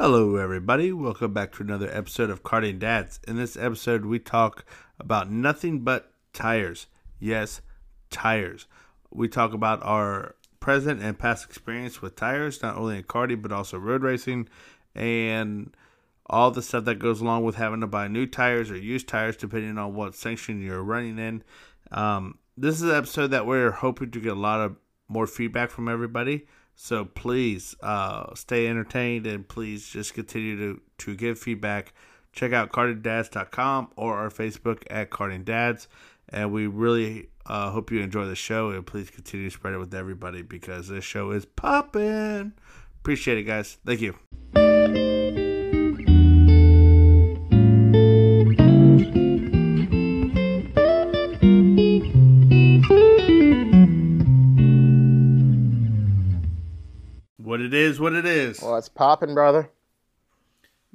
Hello, everybody. Welcome back to another episode of Karting Dads. In this episode, we talk about nothing but tires. Yes, tires. We talk about our present and past experience with tires, not only in karting, but also road racing, and all the stuff that goes along with having to buy new tires or used tires, depending on what section you're running in. Um, this is an episode that we're hoping to get a lot of more feedback from everybody. So please uh, stay entertained and please just continue to, to give feedback. Check out kartingdads.com or our Facebook at Karting Dads. And we really uh, hope you enjoy the show and please continue to spread it with everybody because this show is popping. Appreciate it, guys. Thank you. What it is, what it is. Well, it's popping, brother.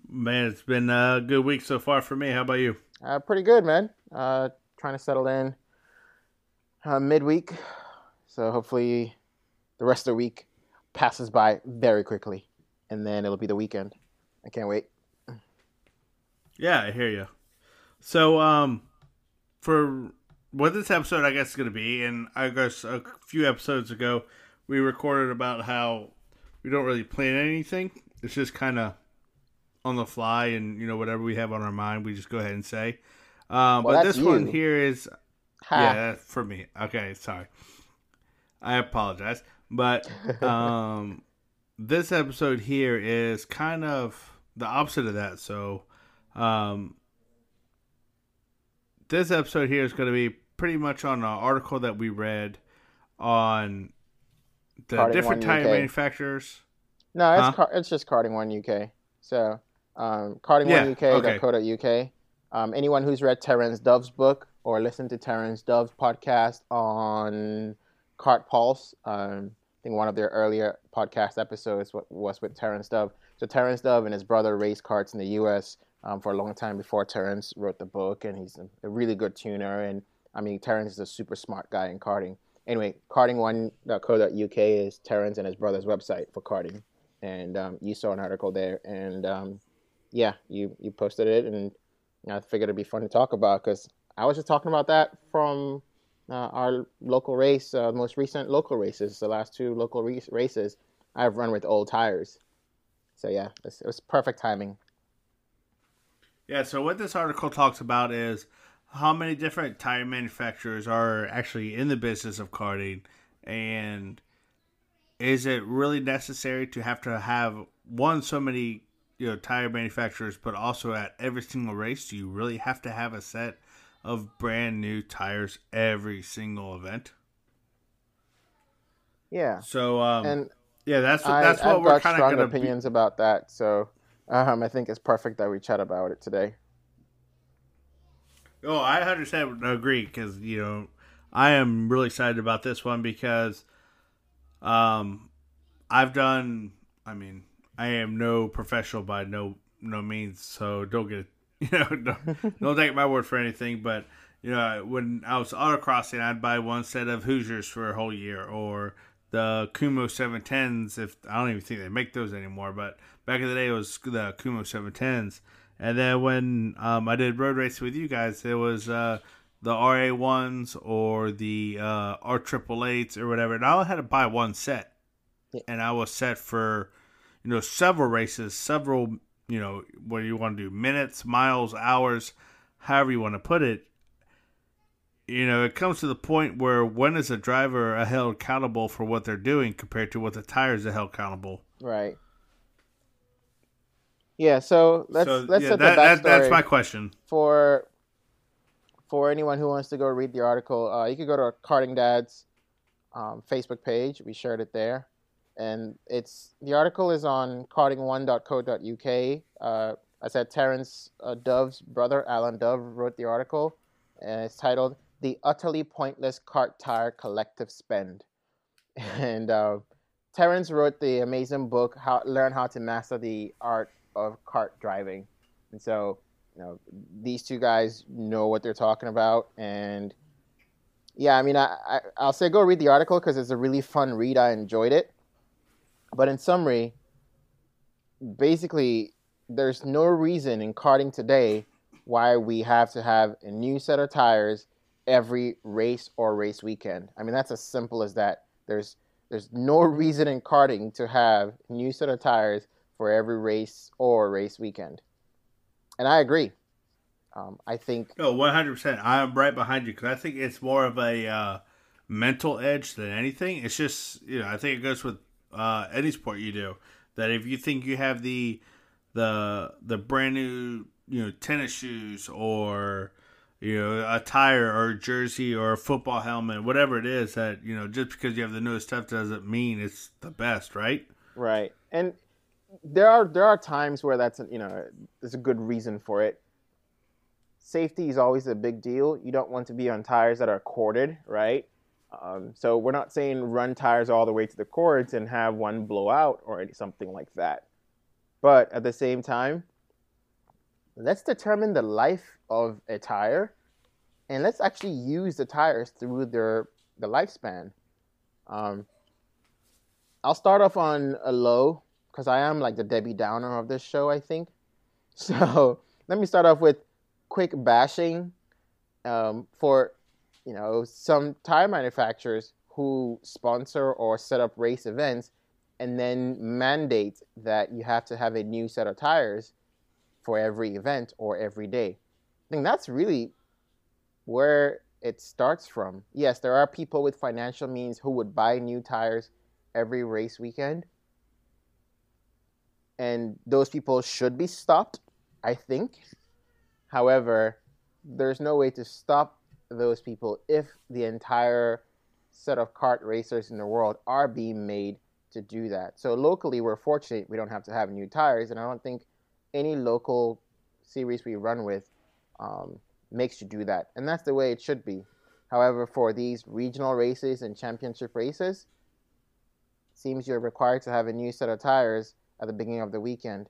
Man, it's been a good week so far for me. How about you? Uh, pretty good, man. Uh, trying to settle in uh, midweek. So hopefully the rest of the week passes by very quickly. And then it'll be the weekend. I can't wait. Yeah, I hear you. So, um, for what this episode, I guess, is going to be, and I guess a few episodes ago, we recorded about how we don't really plan anything. It's just kind of on the fly, and you know whatever we have on our mind, we just go ahead and say. Um, Well, but this one here is Ha. yeah for me. Okay, sorry. I apologize, but um, this episode here is kind of the opposite of that. So, um, this episode here is going to be pretty much on an article that we read on the Karting different One tire UK. manufacturers. No, it's Huh? car- it's just Karting One UK. So, um, Yeah, karting1uk.co.uk. Um, anyone who's read Terence Dove's book or listened to Terence Dove's podcast on Kart Pulse, um, I think one of their earlier podcast episodes was with Terence Dove. So Terence Dove and his brother raced karts in the U.S. Um, for a long time before Terence wrote the book, and he's a, really good tuner. And I mean, Terence is a super smart guy in karting. Anyway, karting1.co.uk is Terence and his brother's website for karting, and um, you saw an article there, and um, yeah, you you posted it, and I figured it'd be fun to talk about because I was just talking about that from uh, our local race, uh, most recent local races, the last two local re- races I've run with old tires. So yeah, it was perfect timing. Yeah, so what this article talks about is how many different tire manufacturers are actually in the business of karting and is it really necessary to have to have one so many you know tire manufacturers but also at every single race do you really have to have a set of brand new tires every single event Yeah, so um and yeah that's I, that's what I've we're kind of gonna be, opinions about that. So um, I think it's perfect that we chat about it today. Oh, I 100% agree because you know I am really excited about this one because um I've done. I mean, I am no professional by no no means, so don't get you know don't, don't take my word for anything. But you know, when I was autocrossing, I'd buy one set of Hoosiers for a whole year, or the Kumho 710s. If I don't even think they make those anymore, but back in the day, it was the Kumho 710s. And then when um, I did road race with you guys, it was uh, the RA ones or the uh, R triple eights or whatever. And I only had to buy one set, Yeah. and I was set for you know several races, several you know what you want to do minutes, miles, hours, however you want to put it. You know, it comes to the point where when is a driver held accountable for what they're doing compared to what the tires are held accountable? Right. Yeah. So let's so let's yeah, set that, the that, backstory. that's my question. for for anyone who wants to go read the article, uh, you can go to our Karting Dads um, Facebook page. We shared it there, and it's the article is on karting1.co.uk. Uh, I said Terence uh, Dove's brother, Alan Dove, wrote the article, and it's titled "The Utterly Pointless Kart Tire Collective Spend." And uh, Terence wrote the amazing book "How Learn How to Master the Art of Kart Driving," and so you know these two guys know what they're talking about and yeah i mean i, I i'll say go read the article because it's a really fun read i enjoyed it but in summary basically there's no reason in karting today why we have to have a new set of tires every race or race weekend. I mean, that's as simple as that. There's there's no reason in karting to have new set of tires for every race or race weekend. And I agree. Um, I think. Oh, 100%. I'm right behind you because I think it's more of a uh, mental edge than anything. It's just, you know, I think it goes with uh, any sport you do. That if you think you have the the the brand new you know tennis shoes or you know a tire or a jersey or a football helmet whatever it is that you know just because you have the newest stuff doesn't mean it's the best right right and there are there are times where that's you know there's a good reason for it. Safety is always a big deal. You don't want to be on tires that are corded right? Um, so we're not saying run tires all the way to the cords and have one blow out or something like that. But at the same time let's determine the life of a tire and let's actually use the tires through their the lifespan. Um, I'll start off on a low because I am like the Debbie Downer of this show, I think. So let me start off with quick bashing um, for you know some tire manufacturers who sponsor or set up race events and then mandate that you have to have a new set of tires for every event or every day. I think that's really where it starts from. Yes, there are people with financial means who would buy new tires every race weekend. And those people should be stopped, I think. However, there's no way to stop those people if the entire set of kart racers in the world are being made to do that. So locally, we're fortunate we don't have to have new tires, and I don't think any local series we run with um, makes you do that, and that's the way it should be. However, for these regional races and championship races, seems you're required to have a new set of tires at the beginning of the weekend,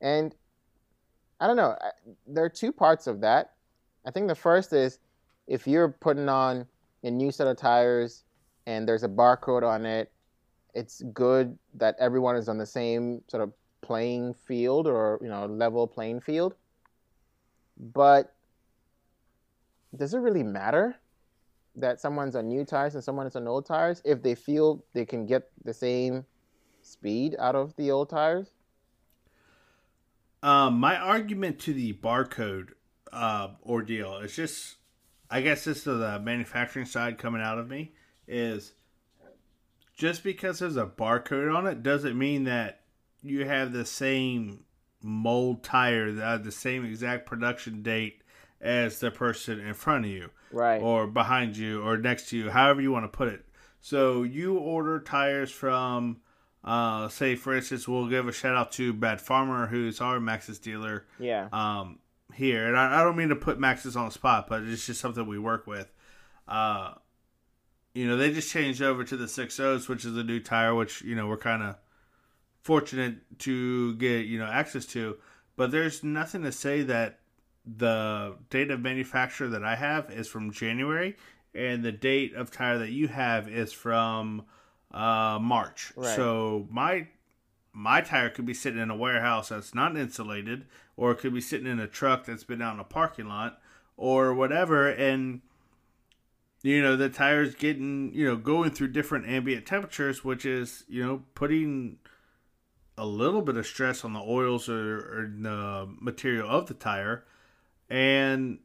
and I don't know. There are two parts of that. I think the first is if you're putting on a new set of tires and there's a barcode on it, it's good that everyone is on the same sort of playing field or you know level playing field but does it really matter that someone's on new tires and someone is on old tires if they feel they can get the same speed out of the old tires? Um, my argument to the barcode uh, ordeal is just i guess this is the manufacturing side coming out of me is just because there's a barcode on it doesn't mean that you have the same mold tire that the same exact production date as the person in front of you, right, or behind you, or next to you, however you want to put it. So you order tires from, uh, say for instance, we'll give a shout out to Bad Farmer, who's our Maxxis dealer. Yeah. Um, here, and I, I don't mean to put Maxxis on the spot, but it's just something we work with. Uh, you know, they just changed over to the six O's, which is a new tire, which you know we're kind of fortunate to get you know access to. But there's nothing to say that the date of manufacture that I have is from January, and the date of tire that you have is from uh, March. Right. So my my tire could be sitting in a warehouse that's not insulated, or it could be sitting in a truck that's been out in a parking lot, or whatever, and you know the tire's getting you know going through different ambient temperatures, which is you know putting a little bit of stress on the oils or, or the material of the tire. And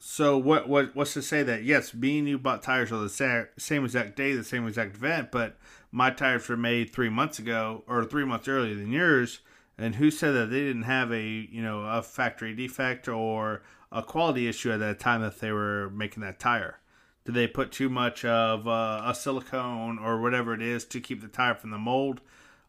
so what what what's to say that yes, me and you bought tires on the sa- same exact day, the same exact event, but my tires were made three months ago or three months earlier than yours. And who said that they didn't have a you know a factory defect or a quality issue at that time that they were making that tire? Did they put too much of uh, a silicone or whatever it is to keep the tire from the mold?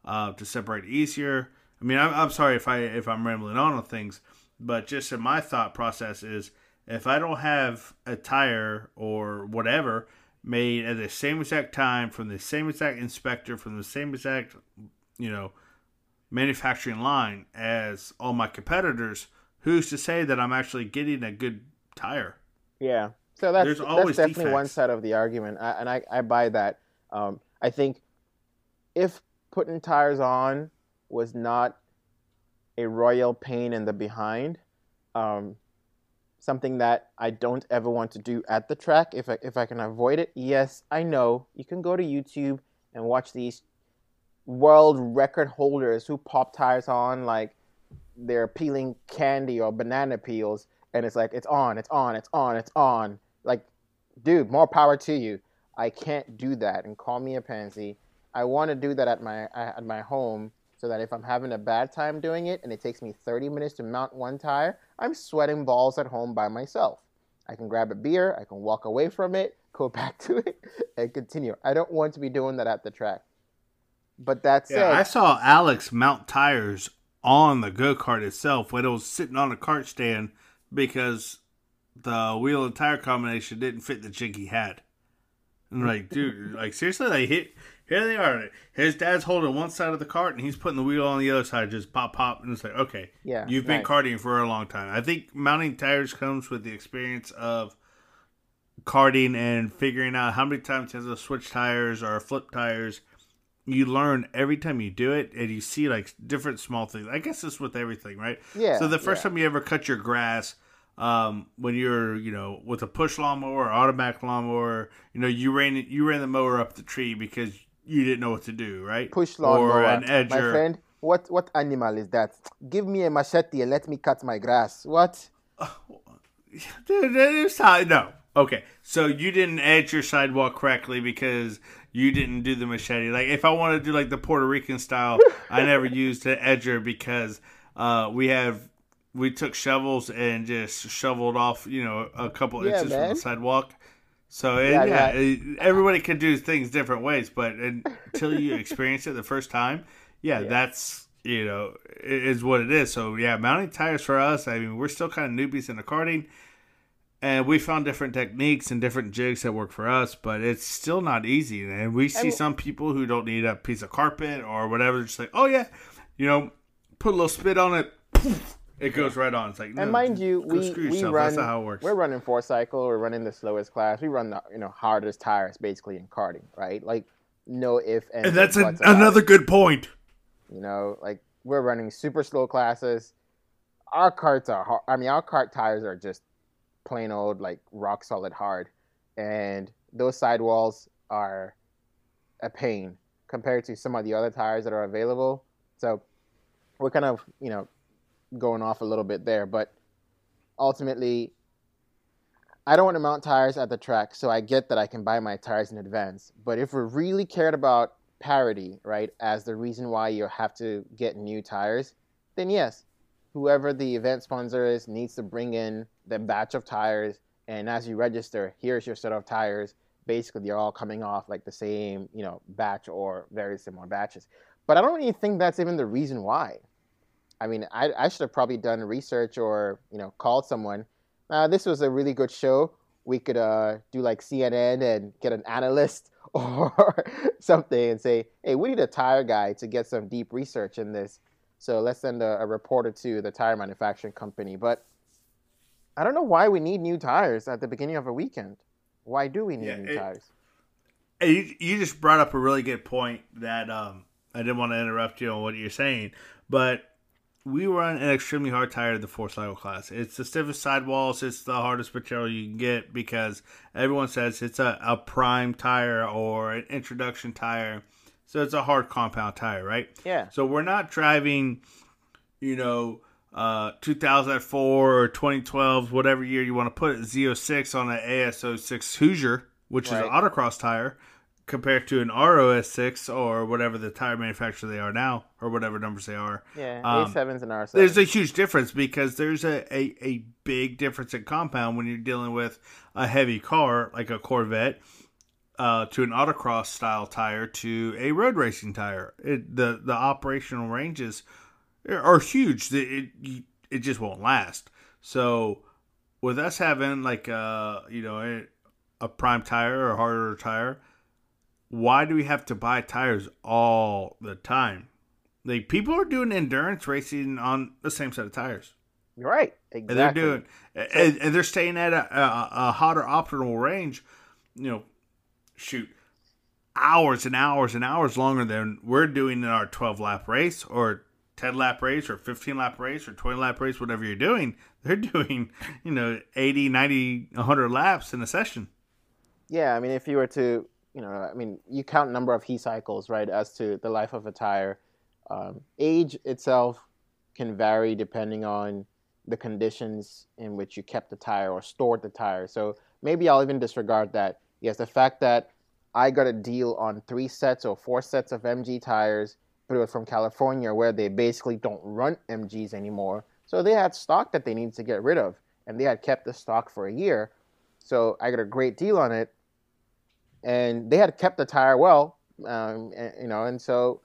uh, to separate easier. I mean, I'm, I'm sorry if I if I'm rambling on on things, but just in my thought process is if I don't have a tire or whatever made at the same exact time from the same exact inspector from the same exact you know manufacturing line as all my competitors, who's to say that I'm actually getting a good tire? Yeah. So that's, that's definitely defects. one side of the argument, I, and I, I buy that. Um, I think if putting tires on was not a royal pain in the behind. Um, something that I don't ever want to do at the track if I, if I can avoid it. Yes, I know you can go to YouTube and watch these world record holders who pop tires on like they're peeling candy or banana peels and it's like it's on, it's on, it's on, it's on. Like, dude, more power to you. I can't do that and call me a pansy. I want to do that at my at my home so that if I'm having a bad time doing it and it takes me 30 minutes to mount one tire, I'm sweating balls at home by myself. I can grab a beer, I can walk away from it, go back to it, and continue. I don't want to be doing that at the track. But that's Yeah, I saw Alex mount tires on the go kart itself when it was sitting on a cart stand because the wheel and tire combination didn't fit the jig he had. And like, dude, like seriously, like hit here they are. His dad's holding one side of the cart and he's putting the wheel on the other side, just pop pop, and it's like, okay, Yeah, you've been nice. karting for a long time. I think mounting tires comes with the experience of karting and figuring out how many times you have to switch tires or flip tires. You learn every time you do it, and you see like different small things. I guess it's with everything, right? Yeah, So the first yeah. time you ever cut your grass, um, when you're you know with a push lawnmower or automatic lawnmower, you know you ran you ran the mower up the tree because you didn't know what to do, right? push or lawnmower. an My friend, what what animal is that? Give me a machete and let me cut my grass. What? How- no. Okay, so you didn't edge your sidewalk correctly because you didn't do the machete. Like if I want to do like the Puerto Rican style, I never used an edger because uh, we have we took shovels and just shoveled off, you know, a couple Yeah, inches from the sidewalk. So it, Yeah, yeah, yeah. everybody can do things different ways, but until you experience it the first time, yeah, Yeah. that's you know i- is what it is. So yeah, mounting tires for us. I mean, we're still kind of newbies in the karting, and we found different techniques and different jigs that work for us, but it's still not easy. And we see And- some people who don't need a piece of carpet or whatever. Just like, oh yeah, you know, put a little spit on it, poof, it goes right on. It's like, no, And mind you, we, we yourself. run. That's not how it works. We're running four cycle. We're running the slowest class. We run the you know hardest tires basically in karting, right? Like no if and, and that's a, buts about it. another good point. You know, like we're running super slow classes. Our carts are hard. I mean, our cart tires are just plain old, like rock solid hard. And those sidewalls are a pain compared to some of the other tires that are available. So we're kind of, you know, going off a little bit there. But ultimately, I don't want to mount tires at the track, so I get that I can buy my tires in advance. But if we're really cared about parity, right, as the reason why you have to get new tires, then yes, whoever the event sponsor is needs to bring in the batch of tires. And as you register, here's your set of tires. Basically, they're all coming off like the same, you know, batch or very similar batches. But I don't even think that's even the reason why. I mean, I, I should have probably done research or, you know, called someone. Uh, this was a really good show. We could uh, do like CNN and get an analyst or something and say, hey, we need a tire guy to get some deep research in this. So let's send a, a reporter to the tire manufacturing company. But I don't know why we need new tires at the beginning of a weekend. Why do we need Yeah, new it- tires? You, you just brought up a really good point that um, I didn't want to interrupt you on what you're saying, but we run an extremely hard tire in the four cycle class. It's the stiffest sidewalls. It's the hardest material you can get because everyone says it's a, a prime tire or an introduction tire. So it's a hard compound tire, right? Yeah. So we're not driving, you know, uh, 2004 or 2012, whatever year you want to put it, Z06 on an ASO6 Hoosier, which is an autocross tire, compared to an ROS6 or whatever the tire manufacturer they are now, or whatever numbers they are. Yeah, Um, A7s and R7s. There's a huge difference because there's a, a, a big difference in compound when you're dealing with a heavy car like a Corvette uh, to an autocross style tire to a road racing tire. It, the the operational ranges are huge. It, it it just won't last. So with us having like a you know a, a prime tire or harder tire, why do we have to buy tires all the time? Like people are doing endurance racing on the same set of tires. You're right. And Exactly. they're doing, and, and they're staying at a, a, a hotter optimal range. You know, shoot, hours and hours and hours longer than we're doing in our 12 lap race or 10 lap race or 15 lap race or 20 lap race, whatever you're doing, they're doing, you know, 80, 90, 100 laps in a session. Yeah, I mean, if you were to, you know, I mean, you count number of heat cycles, right, as to the life of a tire. Um, age itself can vary depending on the conditions in which you kept the tire or stored the tire. So maybe I'll even disregard that. Yes, the fact that I got a deal on three sets or four sets of MG tires, but it was from California where they basically don't run MGs anymore. So they had stock that they needed to get rid of, and they had kept the stock for a year. So I got a great deal on it, and they had kept the tire well, um, and, you know, and so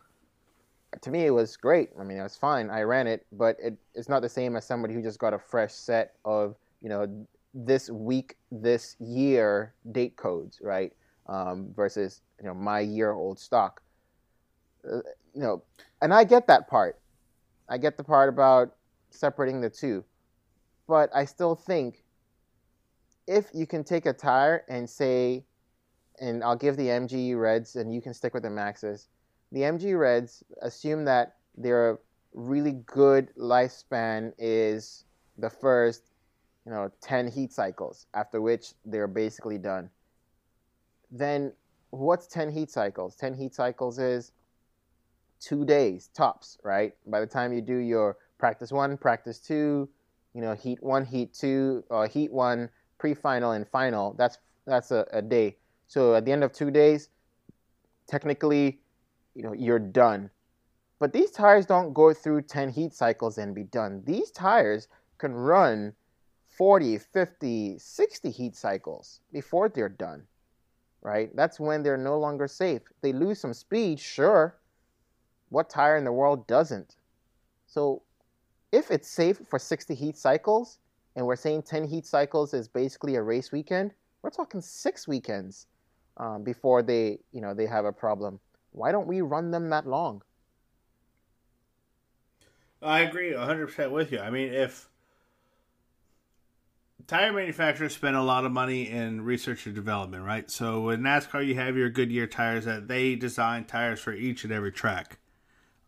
to me it was great. I mean, it was fine. I ran it, but it, it's not the same as somebody who just got a fresh set of you know this week, this year date codes, right? Um, versus you know my year old stock. Uh, you know, and I get that part. I get the part about separating the two, but I still think if you can take a tire and say, and I'll give the MG Reds, and you can stick with the Maxxis the MG Reds assume that their really good lifespan is the first, you know, 10 heat cycles, after which they're basically done. Then what's 10 heat cycles? 10 heat cycles is two days tops, right? By the time you do your practice one, practice two, you know, heat one, heat two, or heat one, pre-final and final, that's that's a, a day. So at the end of two days, technically you know, you're done. But these tires don't go through 10 heat cycles and be done. These tires can run 40, 50, 60 heat cycles before they're done. Right? That's when they're no longer safe. They lose some speed, sure. What tire in the world doesn't? So if it's safe for 60 heat cycles, and we're saying 10 heat cycles is basically a race weekend, we're talking six weekends um, before they, you know, they have a problem. Why don't we run them that long? I agree 100% with you. I mean, if tire manufacturers spend a lot of money in research and development, right? So with NASCAR, you have your Goodyear tires that they design tires for each and every track.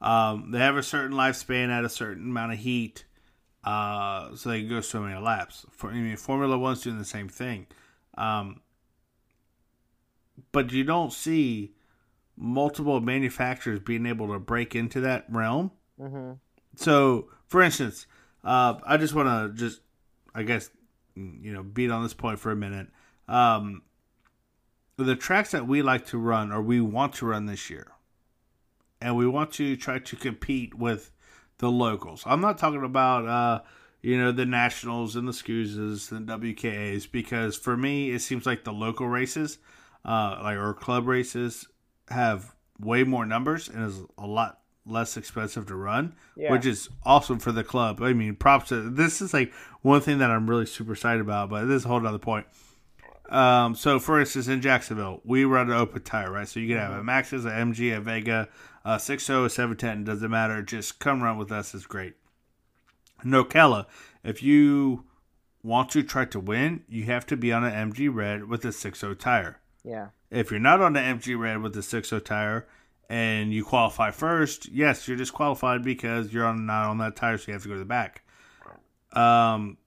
Um, they have a certain lifespan at a certain amount of heat, uh, so they can go so many laps. For I mean, Formula One's doing the same thing, um, but you don't see multiple manufacturers being able to break into that realm. Mm-hmm. So, for instance, uh, I just want to just, I guess, you know, beat on this point for a minute. Um, the tracks that we like to run or we want to run this year, and we want to try to compete with the locals. I'm not talking about, uh, you know, the nationals and the SKUSAs and WKAs because for me, it seems like the local races, uh, like or club races, have way more numbers and is a lot less expensive to run, yeah. which is awesome for the club. I mean, props to this is like one thing that I'm really super excited about, but this is a whole other point. Um, so for instance, in Jacksonville, we run an open tire, right? So you can have a mm-hmm. A MG, a Vega, a 60, a 710, doesn't matter. Just come run with us, it's great. No Ocala, if you want to try to win, you have to be on an MG Red with a 60 tire. Yeah. If you're not on the MG Red with the 60 tire and you qualify first, yes, you're disqualified because you're on not on that tire, so you have to go to the back. Um,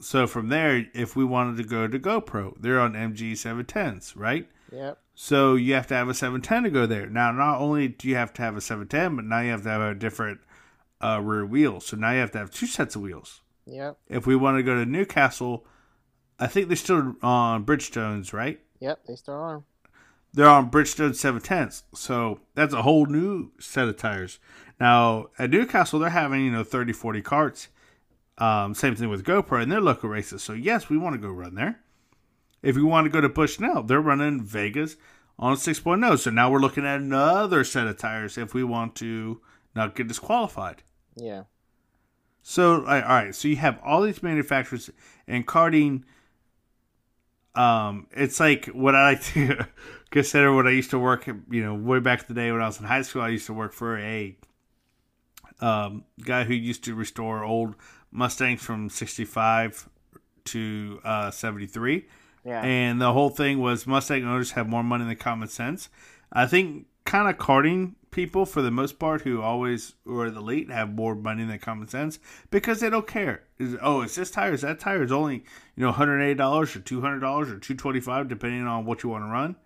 so from there, if we wanted to go to GoPro, they're on MG 710s, right? Yep. So you have to have a 710 to go there. Now, not only do you have to have a 710, but now you have to have a different uh, rear wheel. So now you have to have two sets of wheels. Yep. If we want to go to Newcastle, I think they're still on Bridgestones, right? Yep, they still are. They're on Bridgestone 710s, so that's a whole new set of tires. Now, at Newcastle, they're having, you know, 30, 40 carts. Um, same thing with GoPro and their local races. So, yes, we want to go run there. If we want to go to Bushnell, they're running Vegas on 6.0. So now we're looking at another set of tires if we want to not get disqualified. Yeah. So, all right. So you have all these manufacturers and karting – um, it's like what I like to consider what I used to work, you know, way back in the day when I was in high school, I used to work for a um, guy who used to restore old Mustangs from 65 to uh, 73. Yeah. And the whole thing was Mustang owners have more money than common sense. I think kind of karting people for the most part who always or the elite have more money than common sense because they don't care. Is oh, it's this tire, is that tire is only you know hundred eighty dollars or two hundred dollars or two twenty five depending on what you want to run.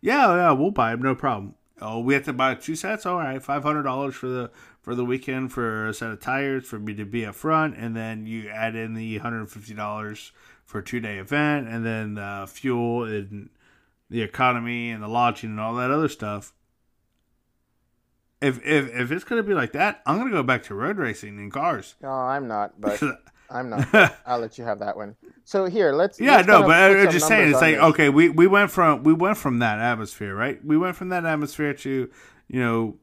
Yeah, yeah, we'll buy them, no problem. Oh, we have to buy two sets. All right, five hundred dollars for the for the weekend for a set of tires for me to be up front, and then you add in the hundred fifty dollars for a two day event, and then the fuel and the economy and the lodging and all that other stuff if if if it's gonna be like that, I'm gonna go back to road racing in cars. No, I'm not, but I'm not. I'll let you have that one. So here, let's. Yeah, let's no, but I'm just saying, it's like this. okay, we we went from we went from that atmosphere, right? We went from that atmosphere to you know,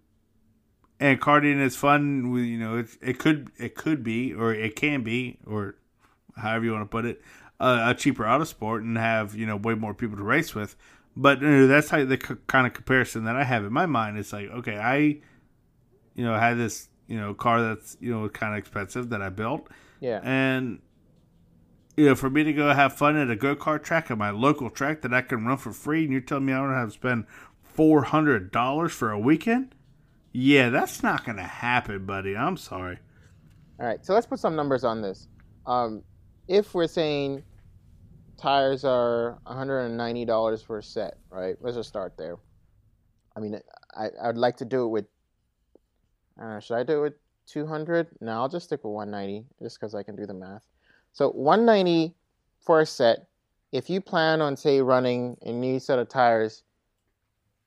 and karting is fun. We, you know, it it could it could be or it can be or however you want to put it, uh, a cheaper auto sport and have you know way more people to race with. But you know, that's how the c- kind of comparison that I have in my mind. It's like okay, I you know had this you know car that's you know kind of expensive that I built Yeah. and you know, for me to go have fun at a go kart track at my local track that I can run for free, and you're telling me I don't have to spend four hundred dollars for a weekend? Yeah, that's not gonna happen, buddy. I'm sorry. All right, so let's put some numbers on this. Um, if we're saying tires are $190 for a set, right? Let's just start there. I mean, I I would like to do it with. Uh, should I do it with 200? No, I'll just stick with 190 just because I can do the math. So 190 for a set. If you plan on say running a new set of tires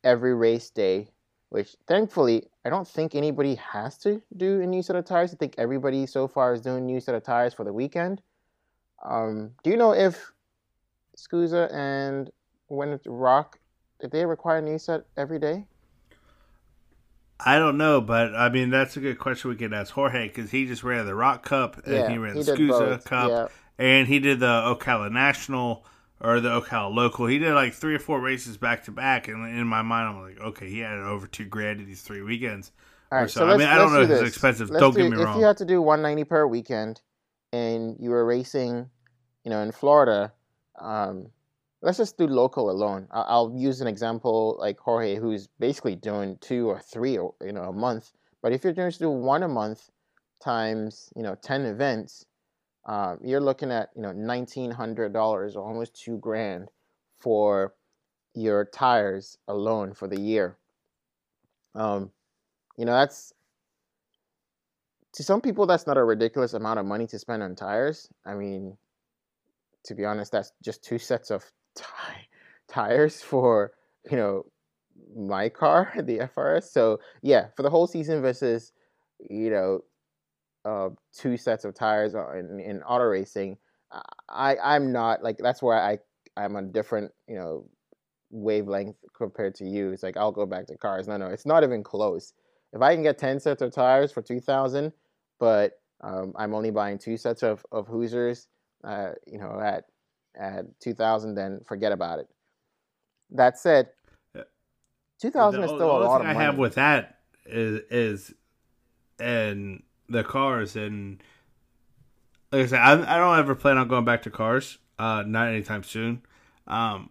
every race day, which thankfully I don't think anybody has to do a new set of tires. I think everybody so far is doing new set of tires for the weekend. Um, do you know if SKUSA and When It's Rock did they require a new set every day? I don't know, but I mean that's a good question we could ask Jorge because he just ran the ROK Cup and he ran the SKUSA. Cup Yeah. and he did the Ocala National or the Ocala Local. He did like three or four races back to back, and in my mind, I'm like, okay, he had over two grand in these three weekends. All right, so, so I mean, I don't know do if it's expensive. Let's Don't do, get me if wrong. If you had to do 190 per weekend, and you were racing, you know, in Florida, um, let's just do local alone. I'll use an example like Jorge, who's basically doing two or three, you know, a month. But if you're doing just do one a month times, you know, 10 events, um, you're looking at you know $1,900 or almost two grand for your tires alone for the year. Um, you know, that's to some people that's not a ridiculous amount of money to spend on tires. I mean, to be honest, that's just two sets of ti- tires for you know my car, the FRS. So yeah, for the whole season versus you know uh, two sets of tires in, in auto racing, I I'm not like that's where I I'm a different you know wavelength compared to you. It's like I'll go back to cars. No, no, it's not even close. If I can get ten sets of tires for two thousand, but um, I'm only buying two sets of of Hoosiers, uh, you know, at at two thousand, then forget about it. That said, Yeah. two thousand is The still a lot of I have with that is is and the cars and like I said, I, I don't ever plan on going back to cars. Uh, not anytime soon. Um,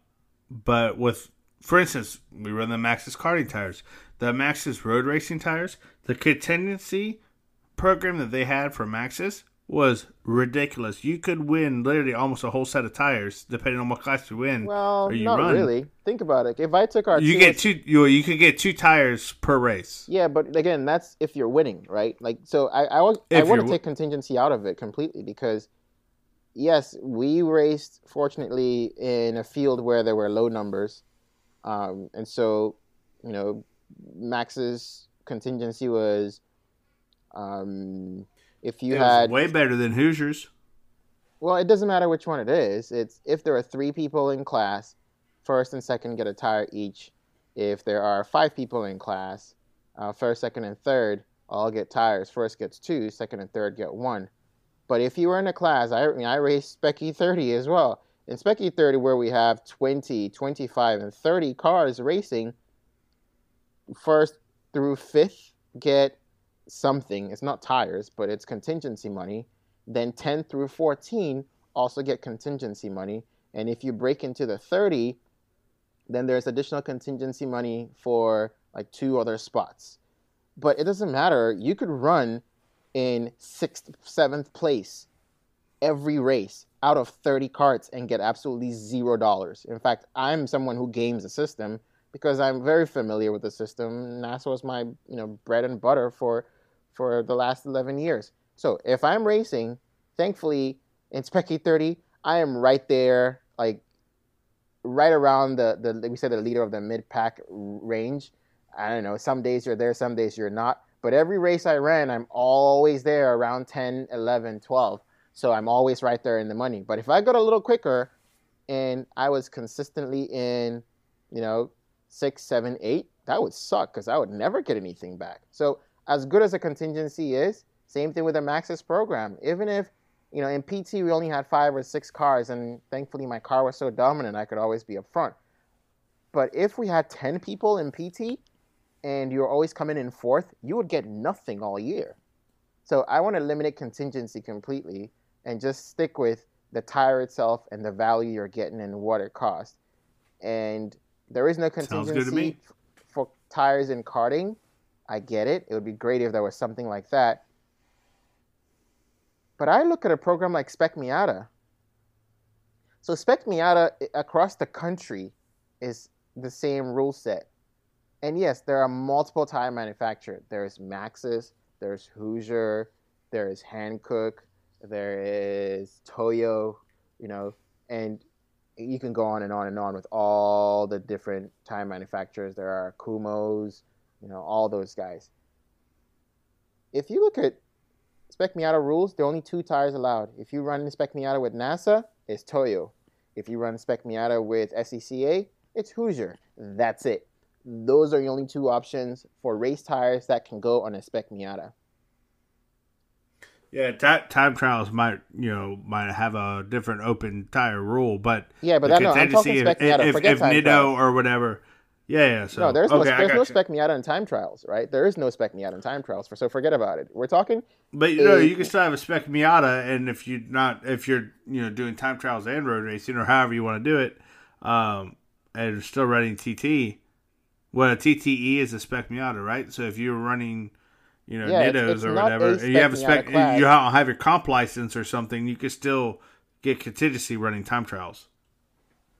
but with, for instance, we run the Maxxis karting tires, the Maxxis road racing tires. The contingency program that they had for Maxxis was ridiculous. You could win literally almost a whole set of tires depending on what class you win. well, or you not run. really. Think about it. If I took our You two- get two. You you could get two tires per race. Yeah, but again, that's if you're winning, right? Like, so I I, I want to take contingency out of it completely because, yes, we raced fortunately in a field where there were low numbers, um, and so you know, Max's contingency was, um, if you it had way better than Hoosiers. well, it doesn't matter which one it is. It's if there are three people in class, first and second get a tire each. If there are five people in class, uh, first, second, and third all get tires. First gets two, second and third get one. But if you were in a class, I, I mean, I raced Spec E30 as well. In Spec E30, where we have 20, 25, and 30 cars racing, first through fifth get something. It's not tires, but it's contingency money. Then 10 through 14 also get contingency money. And if you break into the 30, then there's additional contingency money for like two other spots. But it doesn't matter. You could run in sixth, seventh place every race out of 30 carts and get absolutely zero dollars. In fact, I'm someone who games the system because I'm very familiar with the system. NASA was my you know bread and butter for for the last 11 years. So if I'm racing, thankfully in Spec 30, I am right there, like right around the the we said the leader of the mid pack range. I don't know. Some days you're there, some days you're not. But every race I ran, I'm always there around 10, 11, 12. So I'm always right there in the money. But if I got a little quicker and I was consistently in, you know, six, seven, eight, that would suck because I would never get anything back. So as good as a contingency is, same thing with the Maxxis program. Even if, you know, in PT we only had five or six cars, and thankfully my car was so dominant I could always be up front. But if we had 10 people in PT and you're always coming in fourth, you would get nothing all year. So I want to eliminate contingency completely and just stick with the tire itself and the value you're getting and what it costs. And there is no contingency for tires in karting. I get it. It would be great if there was something like that. But I look at a program like Spec Miata. So Spec Miata across the country is the same rule set. And yes, there are multiple tire manufacturers. There's Maxxis, there's Hoosier, there is Hankook, there is Toyo, you know, and you can go on and on and on with all the different tire manufacturers. There are Kumhos, you know, all those guys. If you look at Spec Miata rules, there are only two tires allowed. If you run Spec Miata with NASA, it's Toyo. If you run Spec Miata with SCCA, it's Hoosier. That's it. Those are the only two options for race tires that can go on a Spec Miata. Yeah, t- time trials might you know might have a different open tire rule, but yeah, but I know I'm talking Spec Miata. If, Forget if Nitto trials. or whatever. Yeah, yeah. So no, there's no, there's no spec Miata in time trials, right? There is no spec Miata in time trials, for, so forget about it. We're talking. But you know, you can still have a spec Miata, and if you're not, if you're you know doing time trials and road racing or however you want to do it, um, and still running TT, well, a TTE is a spec Miata, right? So if you're running you know, yeah, Nittos it's, it's or whatever, and you have a spec, you don't have your comp license or something, you could still get contingency running time trials.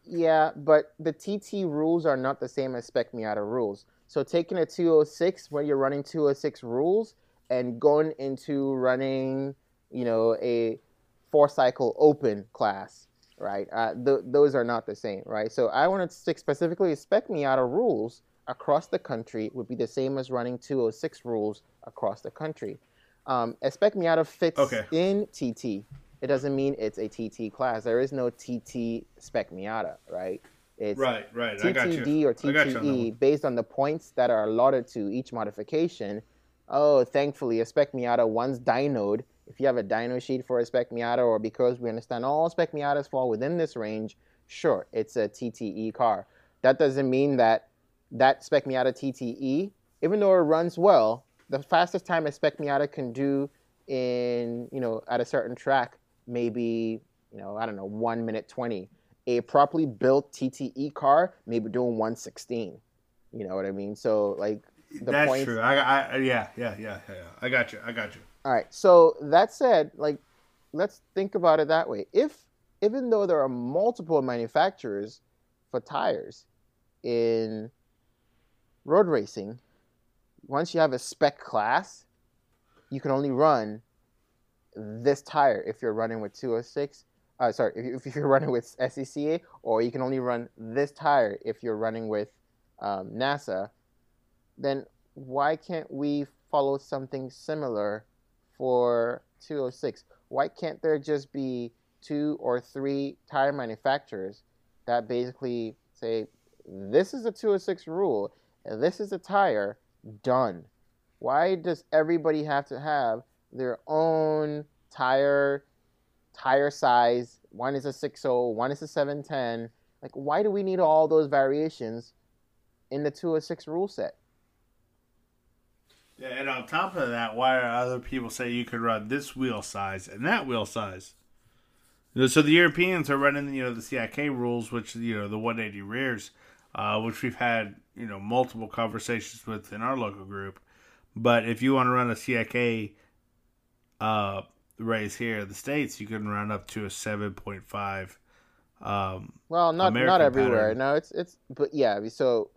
Yeah, but the TT rules are not the same as spec Miata rules. So taking a 206 when you're running 206 rules and going into running, you know, a four cycle open class, right? Uh, th- those are not the same, right? So I want to stick specifically spec Miata rules across the country would be the same as running 206 rules across the country. Um, a spec Miata fits okay. in TT. It doesn't mean it's a TT class. There is no TT spec Miata, right? It's right, right. TTD or TTE based on the points that are allotted to each modification. Oh, thankfully, a spec Miata once dynoed. If you have a dyno sheet for a spec Miata, or because we understand all spec Miatas fall within this range, sure, it's a TTE car. That doesn't mean that that Spec Miata TTE, even though it runs well, the fastest time a Spec Miata can do in, you know, at a certain track, maybe, you know, I don't know, one minute 20. A properly built TTE car, maybe doing 116. You know what I mean? So, like, the That's points... true. I, I, yeah, yeah, yeah, yeah. I got you. I got you. All right. So, that said, like, let's think about it that way. If, even though there are multiple manufacturers for tires in road racing, once you have a spec class, you can only run this tire if you're running with 206. Uh, sorry, if, you're running with SCCA, or you can only run this tire if you're running with um, NASA. Then why can't we follow something similar for 206? Why can't there just be two or three tire manufacturers that basically say this is a 206 rule this is a tire, done. Why does everybody have to have their own tire tire size? One is a 60, one is a 710. Like why do we need all those variations in the 206 rule set? Yeah, and on top of that, why are other people say you could run this wheel size and that wheel size? So the Europeans are running, you know, the CIK rules, which you know the 180 rears, uh, which we've had you know multiple conversations with in our local group. But if you want to run a CIK uh, race here in the states, you can run up to a seven point five. Um, well, not American not everywhere. pattern. No, it's it's but yeah. So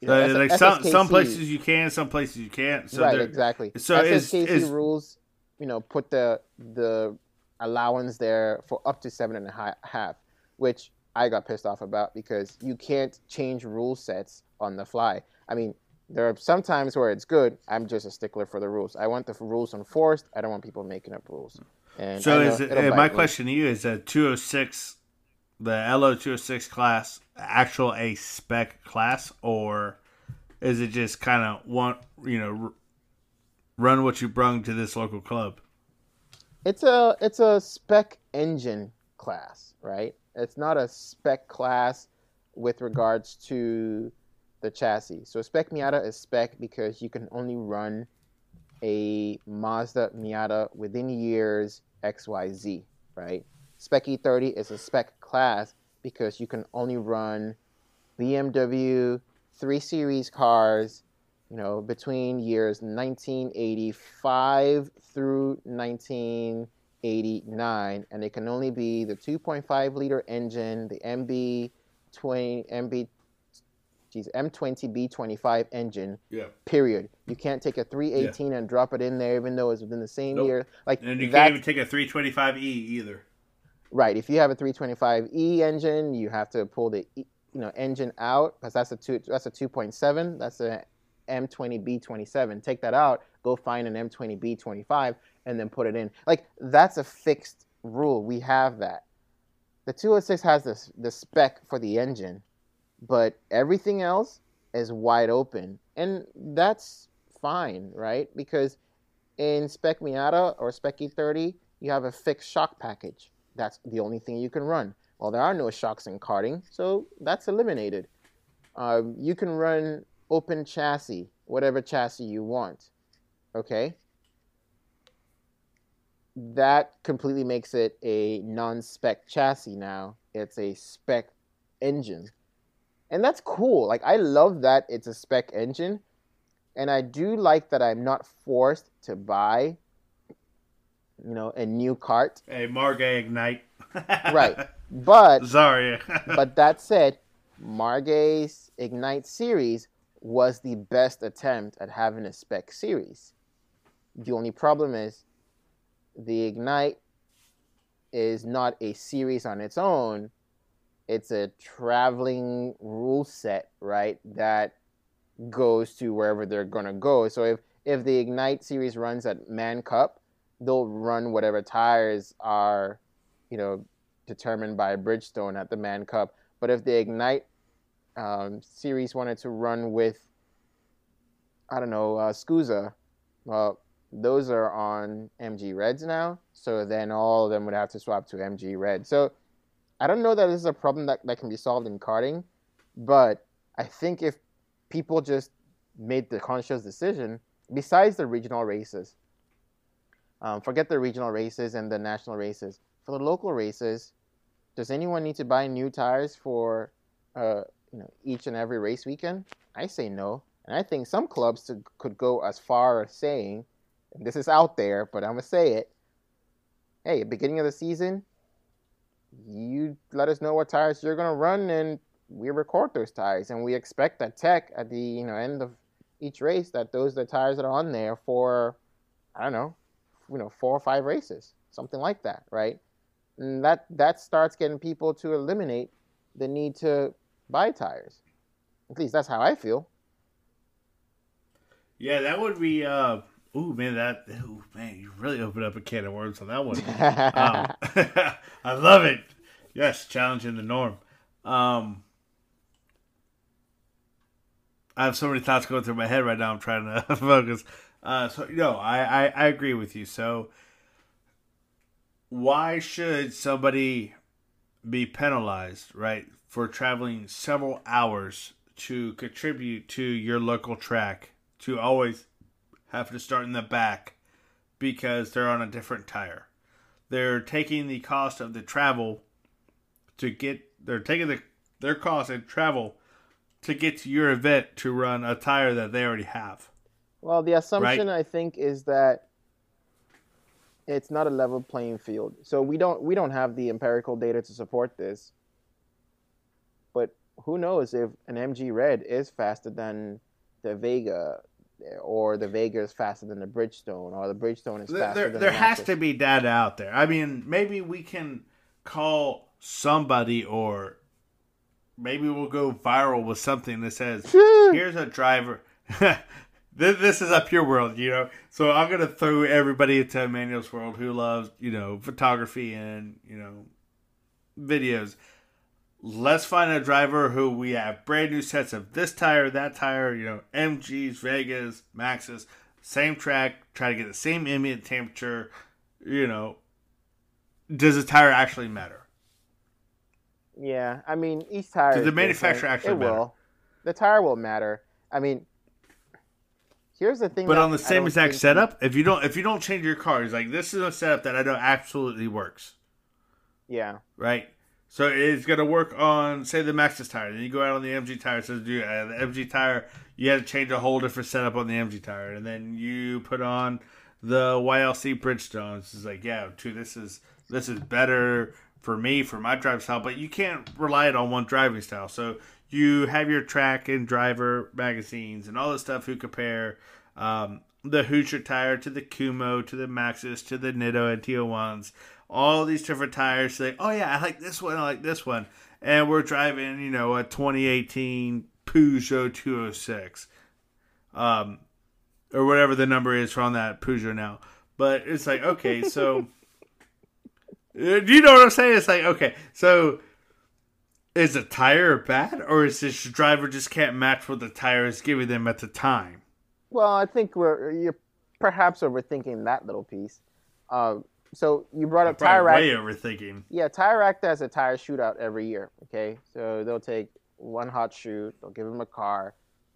you know, like S- some some SSKC places you can, some places you can't. So right, exactly. so is- SSKC is- rules, you know, put the the allowance there for up to seven and a half, which I got pissed off about because you can't change rule sets on the fly. I mean, there are some times where it's good. I'm just a stickler for the rules. I want the rules enforced. I don't want people making up rules. And So is it, uh, my me. question to you is that 206, the LO 206 class, actual a spec class, or is it just kind of one, you know, run what you brung to this local club? It's a it's a spec engine class, right? It's not a spec class with regards to the chassis. So spec Miata is spec because you can only run a Mazda Miata within years XYZ, right? Spec E30 is a spec class because you can only run BMW 3 Series cars, you know, between years 1985 through 1989, and it can only be the 2.5 liter engine, the MB 20 MB, geez, M20B25 engine. Yeah. Period. You can't take a 318 and drop it in there, even though it's within the same Nope. year. Like And you can't even take a 325E either. Right. If you have a 325e engine, you have to pull the you know engine out because that's a two that's a 2.7. That's a M20B27. Take that out. Go find an M20B25 and then put it in. Like that's a fixed rule. We have that. The 206 has this the spec for the engine, but everything else is wide open, and that's fine, right? Because in Spec Miata or Spec E30, you have a fixed shock package. That's the only thing you can run. Well, there are no shocks in karting, so that's eliminated. Um, you can run open chassis, whatever chassis you want. Okay? That completely makes it a non spec chassis now. It's a spec engine. And that's cool. Like, I love that it's a spec engine. And I do like that I'm not forced to buy, you know, a new cart. Hey, Margay Ignite. Right. But Sorry. but that said, Margay's Ignite series was the best attempt at having a spec series. The only problem is the Ignite is not a series on its own. It's a traveling rule set, right? That goes to wherever they're gonna go. So if if the Ignite series runs at Man Cup, they'll run whatever tires are, you know, determined by Bridgestone at the Man Cup. But if the Ignite um, series wanted to run with, I don't know, uh, SKUSA, well, those are on MG Reds now. So then all of them would have to swap to MG Red. So I don't know that this is a problem that, that can be solved in karting, but I think if people just made the conscious decision, besides the regional races, um, forget the regional races and the national races. For the local races, does anyone need to buy new tires for uh, you know each and every race weekend? I say no, and I think some clubs to, could go as far as saying, and this is out there, but I'm gonna say it. Hey, beginning of the season, you let us know what tires you're gonna run, and we record those tires, and we expect that tech at the you know end of each race that those are the tires that are on there for I don't know, you know, four or five races, something like that, right? And that that starts getting people to eliminate the need to buy tires. At least that's how I feel. yeah, that would be. Uh, ooh, man, that. Ooh, man, you really opened up a can of worms on that one. Um, I love it. Yes, challenging the norm. Um, I have so many thoughts going through my head right now. I'm trying to focus. Uh, so no, I, I I agree with you. So why should somebody be penalized, right, for traveling several hours to contribute to your local track to always have to start in the back because they're on a different tire? They're taking the cost of the travel to get. They're taking the their cost and travel to get to your event to run a tire that they already have. Well, the assumption right? I think is that it's not a level playing field. So we don't we don't have the empirical data to support this. But who knows if an MG Red is faster than the Vega or the Vega is faster than the Bridgestone or the Bridgestone is faster there, there the has to be data out there. I mean, maybe we can call somebody or maybe we'll go viral with something that says, "Here's a driver." this, this is up your world, you know. So I'm gonna throw everybody into Emmanuel's world who loves, you know, photography and you know, videos. Let's find a driver who we have brand new sets of this tire, that tire, you know, MGs, Vegas, Maxxis, same track, try to get the same ambient temperature, you know. Does the tire actually matter? Yeah, I mean each tire. Does the manufacturer actually it matter? will. The tire will matter. I mean, here's the thing. But on the same exact setup, if you don't if you don't change your car, it's like this is a setup that I know absolutely works. Yeah. Right. So it's gonna work on say the Maxxis tire. Then you go out on the MG tire. Says do uh, the MG tire. You had to change a whole different setup on the MG tire, and then you put on the YLC Bridgestones. It's like yeah, too. This is this is better for me for my driving style, but you can't rely it on one driving style. So you have your track and driver magazines and all this stuff who compare um, the Hoosier tire to the Kumho to the Maxxis to the Nitto and TO1s. All these different tires say, oh yeah, I like this one, I like this one. And we're driving, you know, a 2018 Peugeot 206. Um, or whatever the number is from that Peugeot now. But it's like, okay, so uh, do you know what I'm saying? It's like, okay, so is the tire bad, or is this driver just can't match what the tire is giving them at the time? Well, I think we're you're perhaps overthinking that little piece. Uh, so you brought up tire rack. Way overthinking. Yeah, tire rack does a tire shootout every year. Okay, so they'll take one hot shoe, they'll give them a car,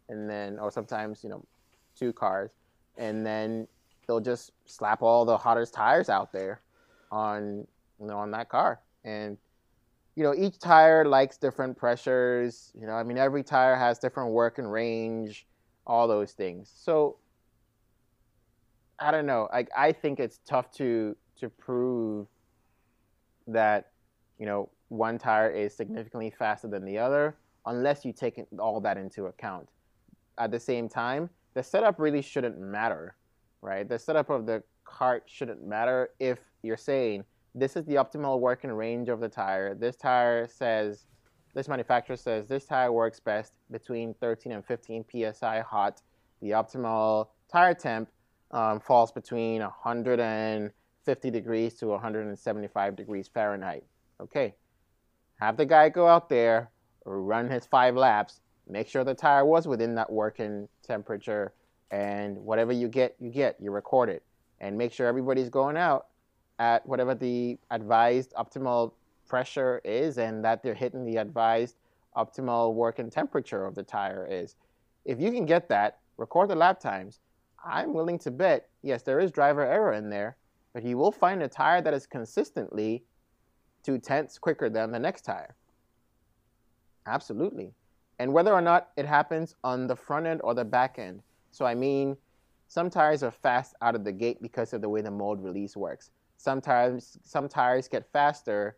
and then or sometimes you know two cars, and then they'll just slap all the hottest tires out there on you know, on that car. And you know, each tire likes different pressures. You know, I mean, every tire has different working range, all those things. So I don't know. Like, I think it's tough to to prove that you know one tire is significantly faster than the other unless you take all that into account. At the same time, the setup really shouldn't matter, right? The setup of the cart shouldn't matter if you're saying this is the optimal working range of the tire. This tire says, this manufacturer says this tire works best between 13 and 15 psi hot. The optimal tire temp um, falls between 150 degrees to 175 degrees Fahrenheit. Okay, have the guy go out there, run his five laps, make sure the tire was within that working temperature, and whatever you get, you get. You record it, and make sure everybody's going out at whatever the advised optimal pressure is and that they're hitting the advised optimal working temperature of the tire is. If you can get that, record the lap times. I'm willing to bet, yes, there is driver error in there, but you will find a tire that is consistently two tenths quicker than the next tire. Absolutely. And whether or not it happens on the front end or the back end. So, I mean, some tires are fast out of the gate because of the way the mold release works sometimes some tires get faster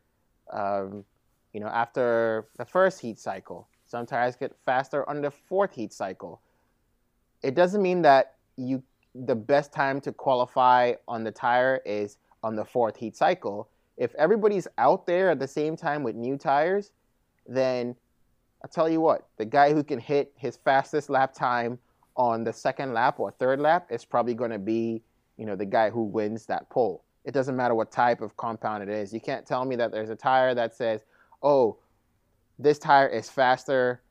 um, you know after the first heat cycle some tires get faster on the fourth heat cycle it doesn't mean that you the best time to qualify on the tire is on the fourth heat cycle if everybody's out there at the same time with new tires then i'll tell you what the guy who can hit his fastest lap time on the second lap or third lap is probably going to be you know the guy who wins that pole it doesn't matter what type of compound it is. You can't tell me that there's a tire that says, "Oh, this tire is faster,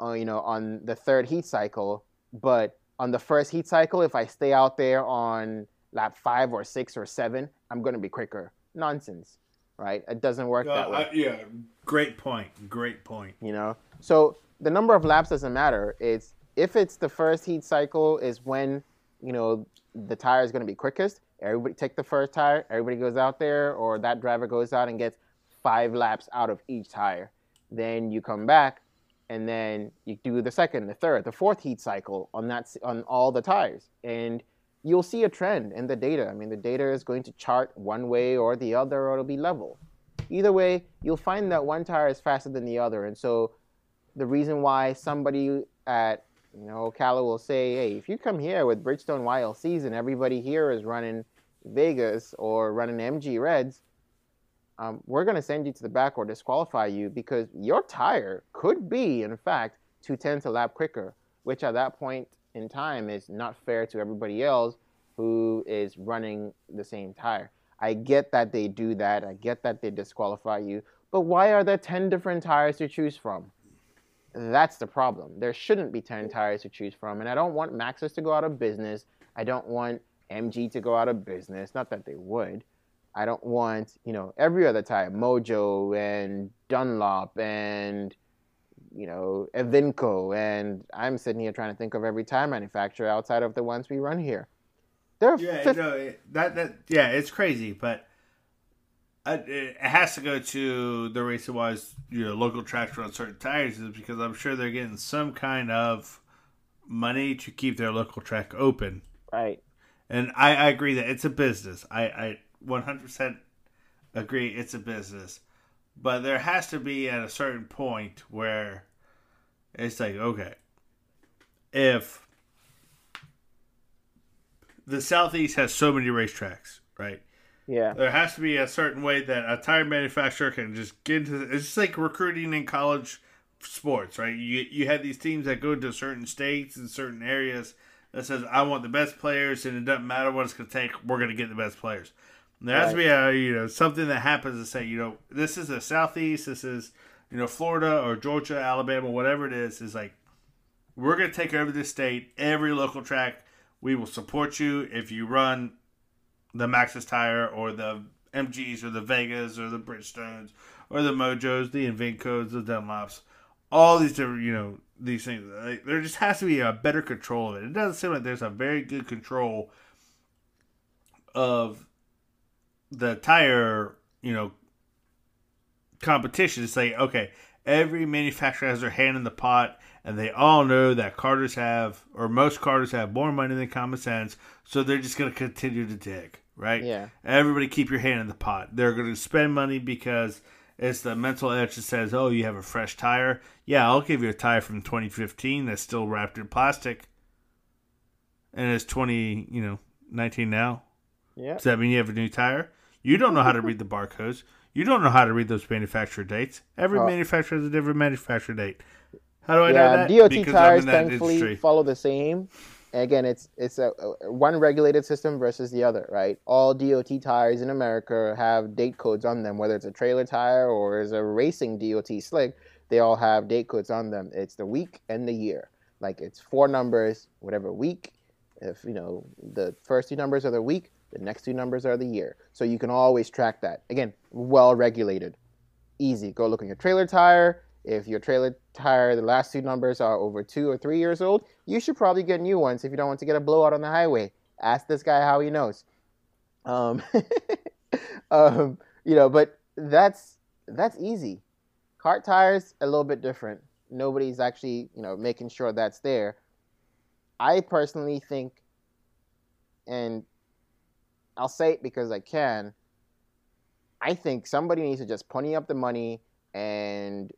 uh, you know, on the third heat cycle, but on the first heat cycle, if I stay out there on lap five or six or seven, I'm going to be quicker." Nonsense, right? It doesn't work uh, that way. I, yeah, great point. Great point. You know, so the number of laps doesn't matter. It's if it's the first heat cycle is when you know the tire is going to be quickest Everybody take the first tire, everybody goes out there, or that driver goes out and gets five laps out of each tire. Then you come back, and then you do the second, the third, the fourth heat cycle on that on all the tires, and you'll see a trend in the data. I mean, the data is going to chart one way or the other, or it'll be level. Either way, you'll find that one tire is faster than the other, and so the reason why somebody at you know Ocala will say, "Hey, if you come here with Bridgestone YLCs and everybody here is running Vegas or running MG Reds." Um, we're going to send you to the back or disqualify you because your tire could be, in fact, two tenths a lap quicker, which at that point in time is not fair to everybody else who is running the same tire. I get that they do that. I get that they disqualify you. But why are there 10 different tires to choose from? That's the problem. There shouldn't be 10 tires to choose from. And I don't want Maxxis to go out of business. I don't want MG to go out of business. Not that they would. I don't want, you know, every other tire, Mojo and Dunlop and, you know, Evinco. And I'm sitting here trying to think of every tire manufacturer outside of the ones we run here. There are yeah, no, that, that, yeah, it's crazy, but uh, it has to go to the reason why you know local tracks on certain tires is because I'm sure they're getting some kind of money to keep their local track open. Right. And I, I agree that it's a business. I, I 100% agree it's a business. But there has to be at a certain point where it's like, okay, if the Southeast has so many racetracks, right? Yeah. There has to be a certain way that a tire manufacturer can just get into it's just like recruiting in college sports, right? You you have these teams that go to certain states and certain areas that says I want the best players and it doesn't matter what it's going to take, we're going to get the best players. There has right. to be a you know something that happens to say you know this is the southeast, this is you know Florida or Georgia, Alabama, whatever it is. Is like we're gonna take over this state, every local track. We will support you if you run the Maxxis tire or the MGs or the Vegas or the Bridgestones or the Mojos, the Evincos, the Dunlops, all these different you know these things. Like, there just has to be a better control of it. It doesn't seem like there's a very good control of the tire, you know, competition to say, okay, every manufacturer has their hand in the pot, and they all know that carters have, or most carters have more money than common sense, so they're just going to continue to dig, right? Yeah. Everybody keep your hand in the pot. They're going to spend money because it's the mental edge that says, oh, you have a fresh tire. Yeah, I'll give you a tire from 2015 that's still wrapped in plastic, and it's 20, you know, 19 now. Yeah. Does that mean you have a new tire? You don't know how to read the barcodes. You don't know how to read those manufacturer dates. Every oh. manufacturer has a different manufacturer date. How do I yeah, know that? DOT because tires thankfully industry. follow the same. And again, it's it's a, a, one regulated system versus the other, right? All DOT tires in America have date codes on them, whether it's a trailer tire or is a racing DOT slick. They all have date codes on them. It's the week and the year. Like it's four numbers, whatever week. If you know the first two numbers are the week, the next two numbers are the year. So you can always track that. Again, well regulated. Easy. Go look at your trailer tire. If your trailer tire, the last two numbers are over two or three years old, you should probably get new ones if you don't want to get a blowout on the highway. Ask this guy how he knows. Um, um, you know, but that's that's easy. Cart tires a little bit different. Nobody's actually, you know, making sure that's there. I personally think, and I'll say it because I can. I think somebody needs to just pony up the money and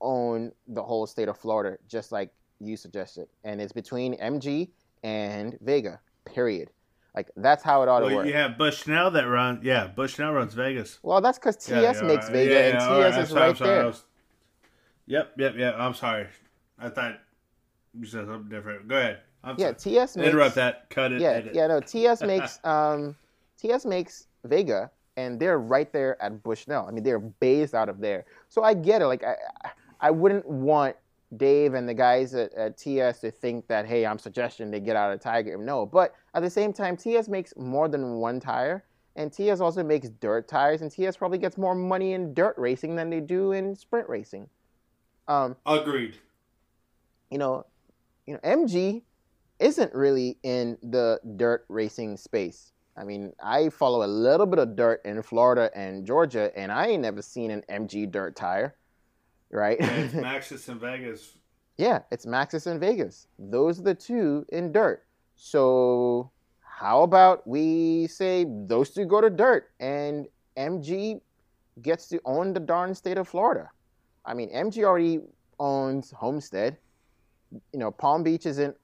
own the whole state of Florida, just like you suggested. And it's between MG and Vega. Period. Like that's how it ought well, to work. You have Bushnell that runs. Yeah, Bushnell runs Vegas. Well, that's because TS yeah, yeah, makes Vega, yeah, and TS right. is right there. Was... Yep, yep, yep. I'm sorry. I thought you said something different. Go ahead. I'm yeah, sorry. TS makes, interrupt that. Cut it. Yeah, edit. yeah. No, TS makes um TS makes Vega, and they're right there at Bushnell. I mean, they're based out of there. So I get it. Like, I, I wouldn't want Dave and the guys at, at TS to think that, hey, I'm suggesting they get out of Tiger. No, but at the same time, TS makes more than one tire, and TS also makes dirt tires, and TS probably gets more money in dirt racing than they do in sprint racing. Um, Agreed. You know, you know, MG isn't really in the dirt racing space. I mean, I follow a little bit of dirt in Florida and Georgia, and I ain't never seen an MG dirt tire. right? Yeah, it's Maxxis in Vegas. Yeah, it's Maxxis in Vegas. Those are the two in dirt. So how about we say those two go to dirt and MG gets to own the darn state of Florida? I mean, MG already owns Homestead. You know, Palm Beach isn't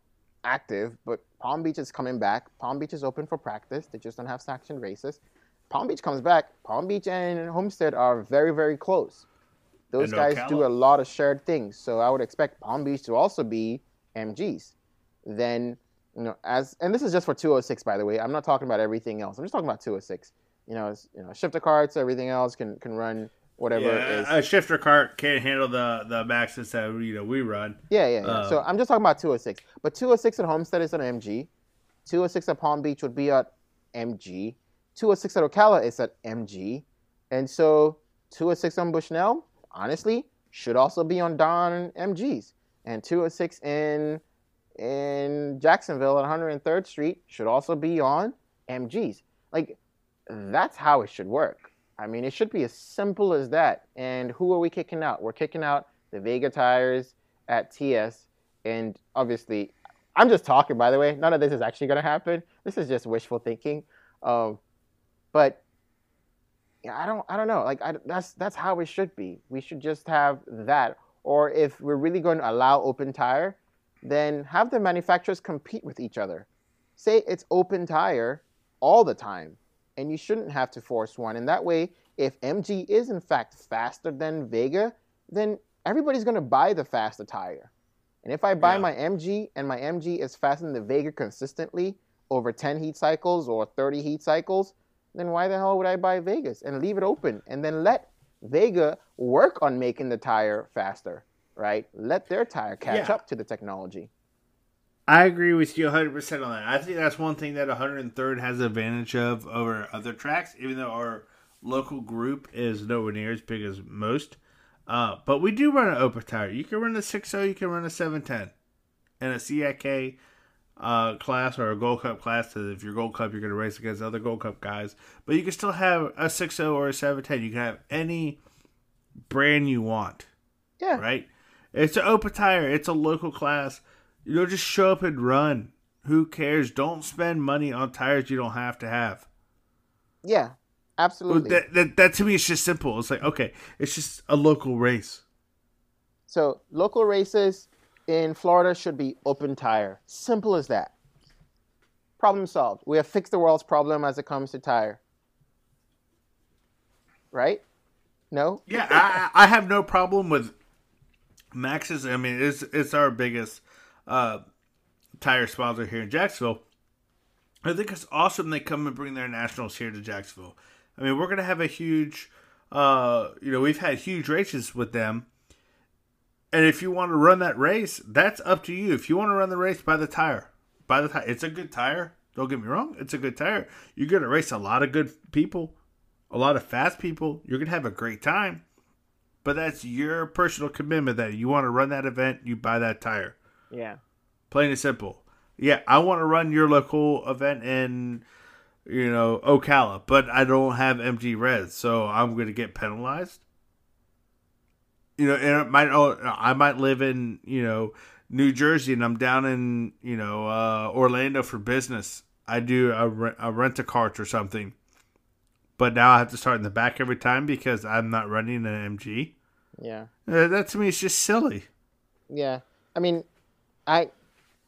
active, but Palm Beach is coming back. Palm Beach is open for practice. They just don't have sanctioned races. Palm Beach comes back. Palm Beach and Homestead are very, very close. Those guys Ocala. do a lot of shared things. So I would expect Palm Beach to also be MGs. Then, you know, as and this is just for 206, by the way. I'm not talking about everything else. I'm just talking about 206. You know, you know, shifter carts, everything else can can run whatever it is. Yeah, a shifter cart can't handle the the Maxxis that you know we run. Yeah, yeah, yeah. Uh, so I'm just talking about 206. But 206 at Homestead is an MG. 206 at Palm Beach would be at MG. 206 at Ocala is at MG. And so 206 on Bushnell, honestly, should also be on Don MGs. And 206 in in Jacksonville at 103rd Street should also be on MGs. Like that's how it should work. I mean, it should be as simple as that. And who are we kicking out? We're kicking out the Vega tires at TS, and obviously, I'm just talking. By the way, none of this is actually going to happen. This is just wishful thinking. Um, but yeah, I don't, I don't know. Like I, that's that's how it should be. We should just have that. Or if we're really going to allow open tire, then have the manufacturers compete with each other. Say it's open tire all the time, and you shouldn't have to force one. And that way, if MG is in fact faster than Vega, then everybody's going to buy the faster tire. And if I buy Yeah. my MG and my MG is faster than the Vega consistently over 10 heat cycles or 30 heat cycles, then why the hell would I buy Vegas and leave it open and then let Vega work on making the tire faster, right? Let their tire catch Yeah. up to the technology. I agree with you 100% on that. I think that's one thing that 103rd has advantage of over other tracks, even though our local group is nowhere near as big as most. Uh, but we do run an open tire. You can run a 6.0, you can run a 710. And a CIK uh, class or a Gold Cup class. If you're Gold Cup, you're going to race against other Gold Cup guys. But you can still have a 6.0 or a 710. You can have any brand you want Yeah. right? It's an open tire. It's a local class. You know, just show up and run. Who cares? Don't spend money on tires you don't have to have. Yeah. Absolutely. That, that, that to me is just simple. It's like, okay, it's just a local race. So local races in Florida should be open tire. Simple as that. Problem solved. We have fixed the world's problem as it comes to tire. Right? No? Yeah, I, I I have no problem with Maxxis. I mean, it's it's our biggest uh, tire sponsor here in Jacksonville. I think it's awesome they come and bring their nationals here to Jacksonville. I mean, we're gonna have a huge, uh, you know, we've had huge races with them. And if you want to run that race, that's up to you. If you want to run the race, buy the tire. Buy the tire. It's a good tire. Don't get me wrong. It's a good tire. You're gonna race a lot of good people a lot of fast people. You're gonna have a great time, but that's your personal commitment that you want to run that event. You buy that tire, Yeah. plain and simple. Yeah, I want to run your local event in, you know, Ocala, but I don't have MG Res, so I'm gonna get penalized. You know, and it might oh, I might live in you know New Jersey, and I'm down in you know uh, Orlando for business. I do a, re- a rent a cart or something but now I have to start in the back every time because I'm not running an MG. Yeah. Uh, that to me is just silly. Yeah. I mean, I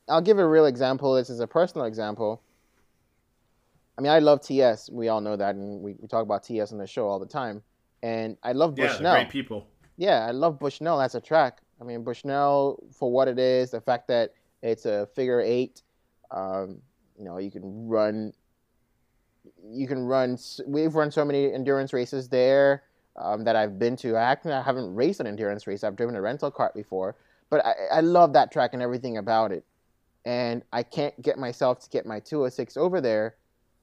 I'll give a real example. This is a personal example. I mean, I love TS. We all know that, and we, we talk about TS on the show all the time. And I love Yeah, Bushnell. great people. Yeah, I love Bushnell as a track. I mean, Bushnell for what it is, the fact that it's a figure eight. Um, you know, you can run. You can run. We've run so many endurance races there um, that I've been to. I actually I haven't raced an endurance race. I've driven a rental cart before, but I, I love that track and everything about it. And I can't get myself to get my 206 over there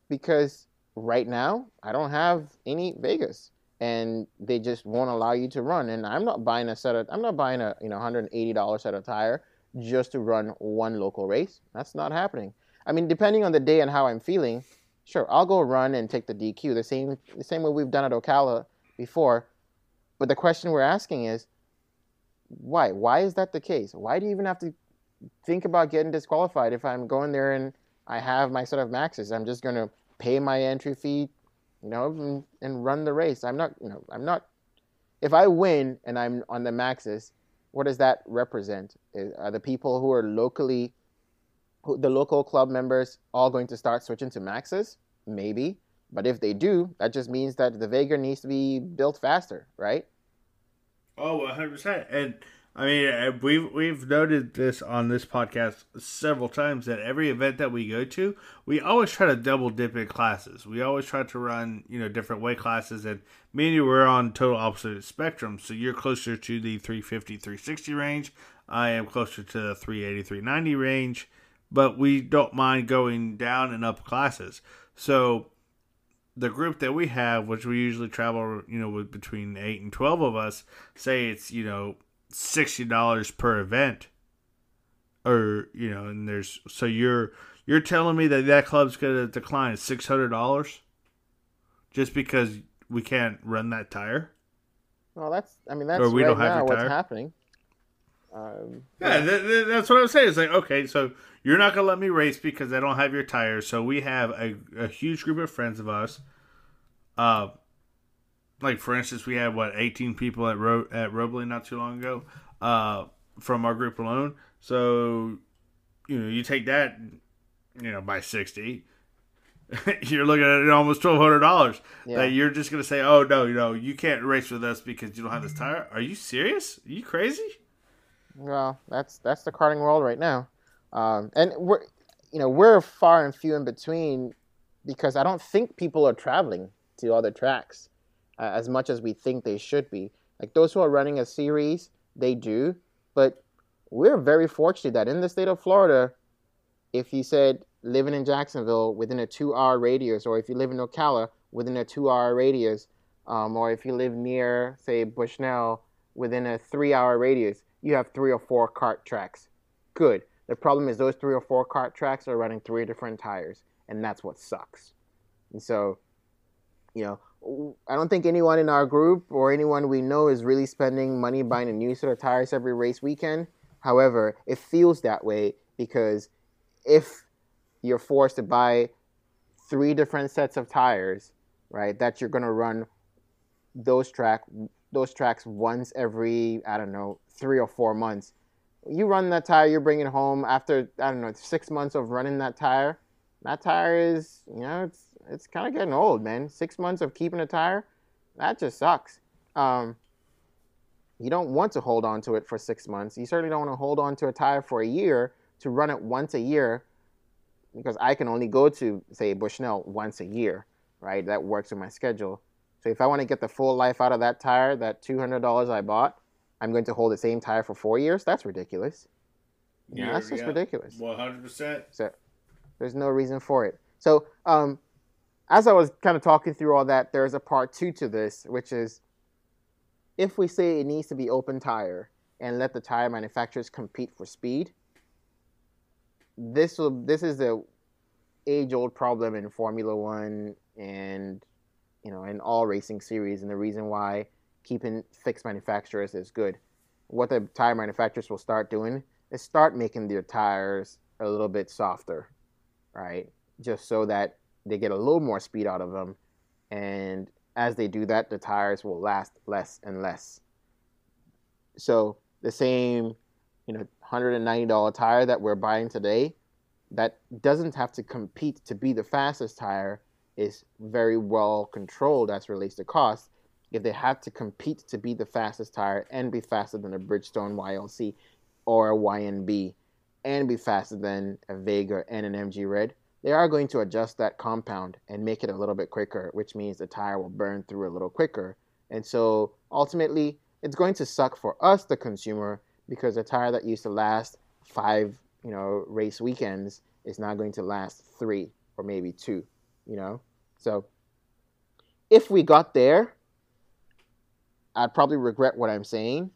because right now I don't have any Vegas and they just won't allow you to run. And I'm not buying a set of I'm not buying a you know $180 set of tire just to run one local race. That's not happening. I mean, depending on the day and how I'm feeling, sure, I'll go run and take the DQ the same the same way we've done at Ocala before. But the question we're asking is, why? Why is that the case? Why do you even have to think about getting disqualified if I'm going there and I have my set of Maxxis? I'm just going to pay my entry fee, you know, and, and run the race. I'm not, you know, I'm not. If I win and I'm on the Maxxis, what does that represent? Are the people who are locally, who, the local club members, all going to start switching to Maxxis? Maybe. But if they do, that just means that the Vega needs to be built faster, right? Oh, 100%. And I mean, uh, we've we've noted this on this podcast several times that every event that we go to, we always try to double dip in classes. We always try to run, you know, different weight classes. And me and you were on total opposite spectrum. So you're closer to the 350, 360 range. I am closer to the 380, 390 range. But we don't mind going down and up classes. So the group that we have, which we usually travel, you know, with between eight and twelve of us, say it's you know sixty dollars per event, or you know, and there's so you're you're telling me that that club's going to decline six hundred dollars just because we can't run that tire. Well, that's I mean that's or we right don't have now what's happening. Um, yeah, th- th- that's what I'm saying. It's like okay, so you're not gonna let me race because I don't have your tires. So we have a, a huge group of friends of us. Uh, like for instance, we had what 18 people at Ro- at Robley not too long ago. Uh, from our group alone. So, you know, you take that, you know, by 60. you're looking at almost twelve hundred dollars. Yeah. That you're just gonna say, "Oh no, you know, you can't race with us because you don't have this tire." Are you serious? Are you crazy? Well, that's that's the karting world right now. Um, and we're, you know, we're far and few in between because I don't think people are traveling to other tracks uh, as much as we think they should be. Like those who are running a series, they do, but we're very fortunate that in the state of Florida, if you said living in Jacksonville within a two-hour radius, or if you live in Ocala within a two-hour radius, um, or if you live near, say, Bushnell within a three-hour radius, you have three or four kart tracks. Good. The problem is those three or four kart tracks are running three different tires, and that's what sucks. And so, you know, I don't think anyone in our group or anyone we know is really spending money buying a new set of tires every race weekend. However, it feels that way because if you're forced to buy three different sets of tires, right, that you're going to run those track those tracks once every I don't know three or four months, you run that tire, you're bringing home after I don't know six months of running that tire. That tire is you know it's it's kind of getting old, man. Six months of keeping a tire, that just sucks. Um, you don't want to hold on to it for six months. You certainly don't want to hold on to a tire for a year to run it once a year, because I can only go to say Bushnell once a year, right? That works with my schedule. So if I want to get the full life out of that tire, that two hundred dollars I bought, I'm going to hold the same tire for four years. That's ridiculous. Yeah, that's just yeah. ridiculous. One hundred percent. So there's no reason for it. So um, as I was kind of talking through all that, there's a part two to this, which is if we say it needs to be open tire and let the tire manufacturers compete for speed, this will this is the age old problem in Formula One and you know in all racing series, and the reason why keeping fixed manufacturers is good. What the tire manufacturers will start doing is start making their tires a little bit softer, right? Just so that they get a little more speed out of them. And as they do that, the tires will last less and less. So the same, you know, $190 tire that we're buying today, that doesn't have to compete to be the fastest tire, is very well controlled as relates to cost if they have to compete to be the fastest tire and be faster than a Bridgestone YLC or a YNB and be faster than a Vega and an MG Red, they are going to adjust that compound and make it a little bit quicker, which means the tire will burn through a little quicker. And so ultimately, it's going to suck for us, the consumer, because a tire that used to last five, you know, race weekends is now going to last three or maybe two, you know. So if we got there, I'd probably regret what I'm saying.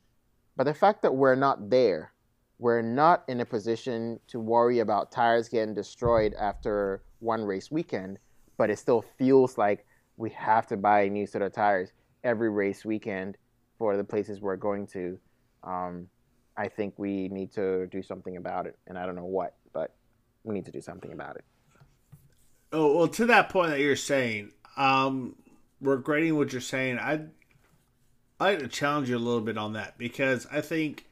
But the fact that we're not there, we're not in a position to worry about tires getting destroyed after one race weekend, but it still feels like we have to buy a new set of tires every race weekend for the places we're going to. um, I think we need to do something about it. And I don't know what, but we need to do something about it. Oh well, to that point that you're saying, um, regretting what you're saying, I I like to challenge you a little bit on that because I think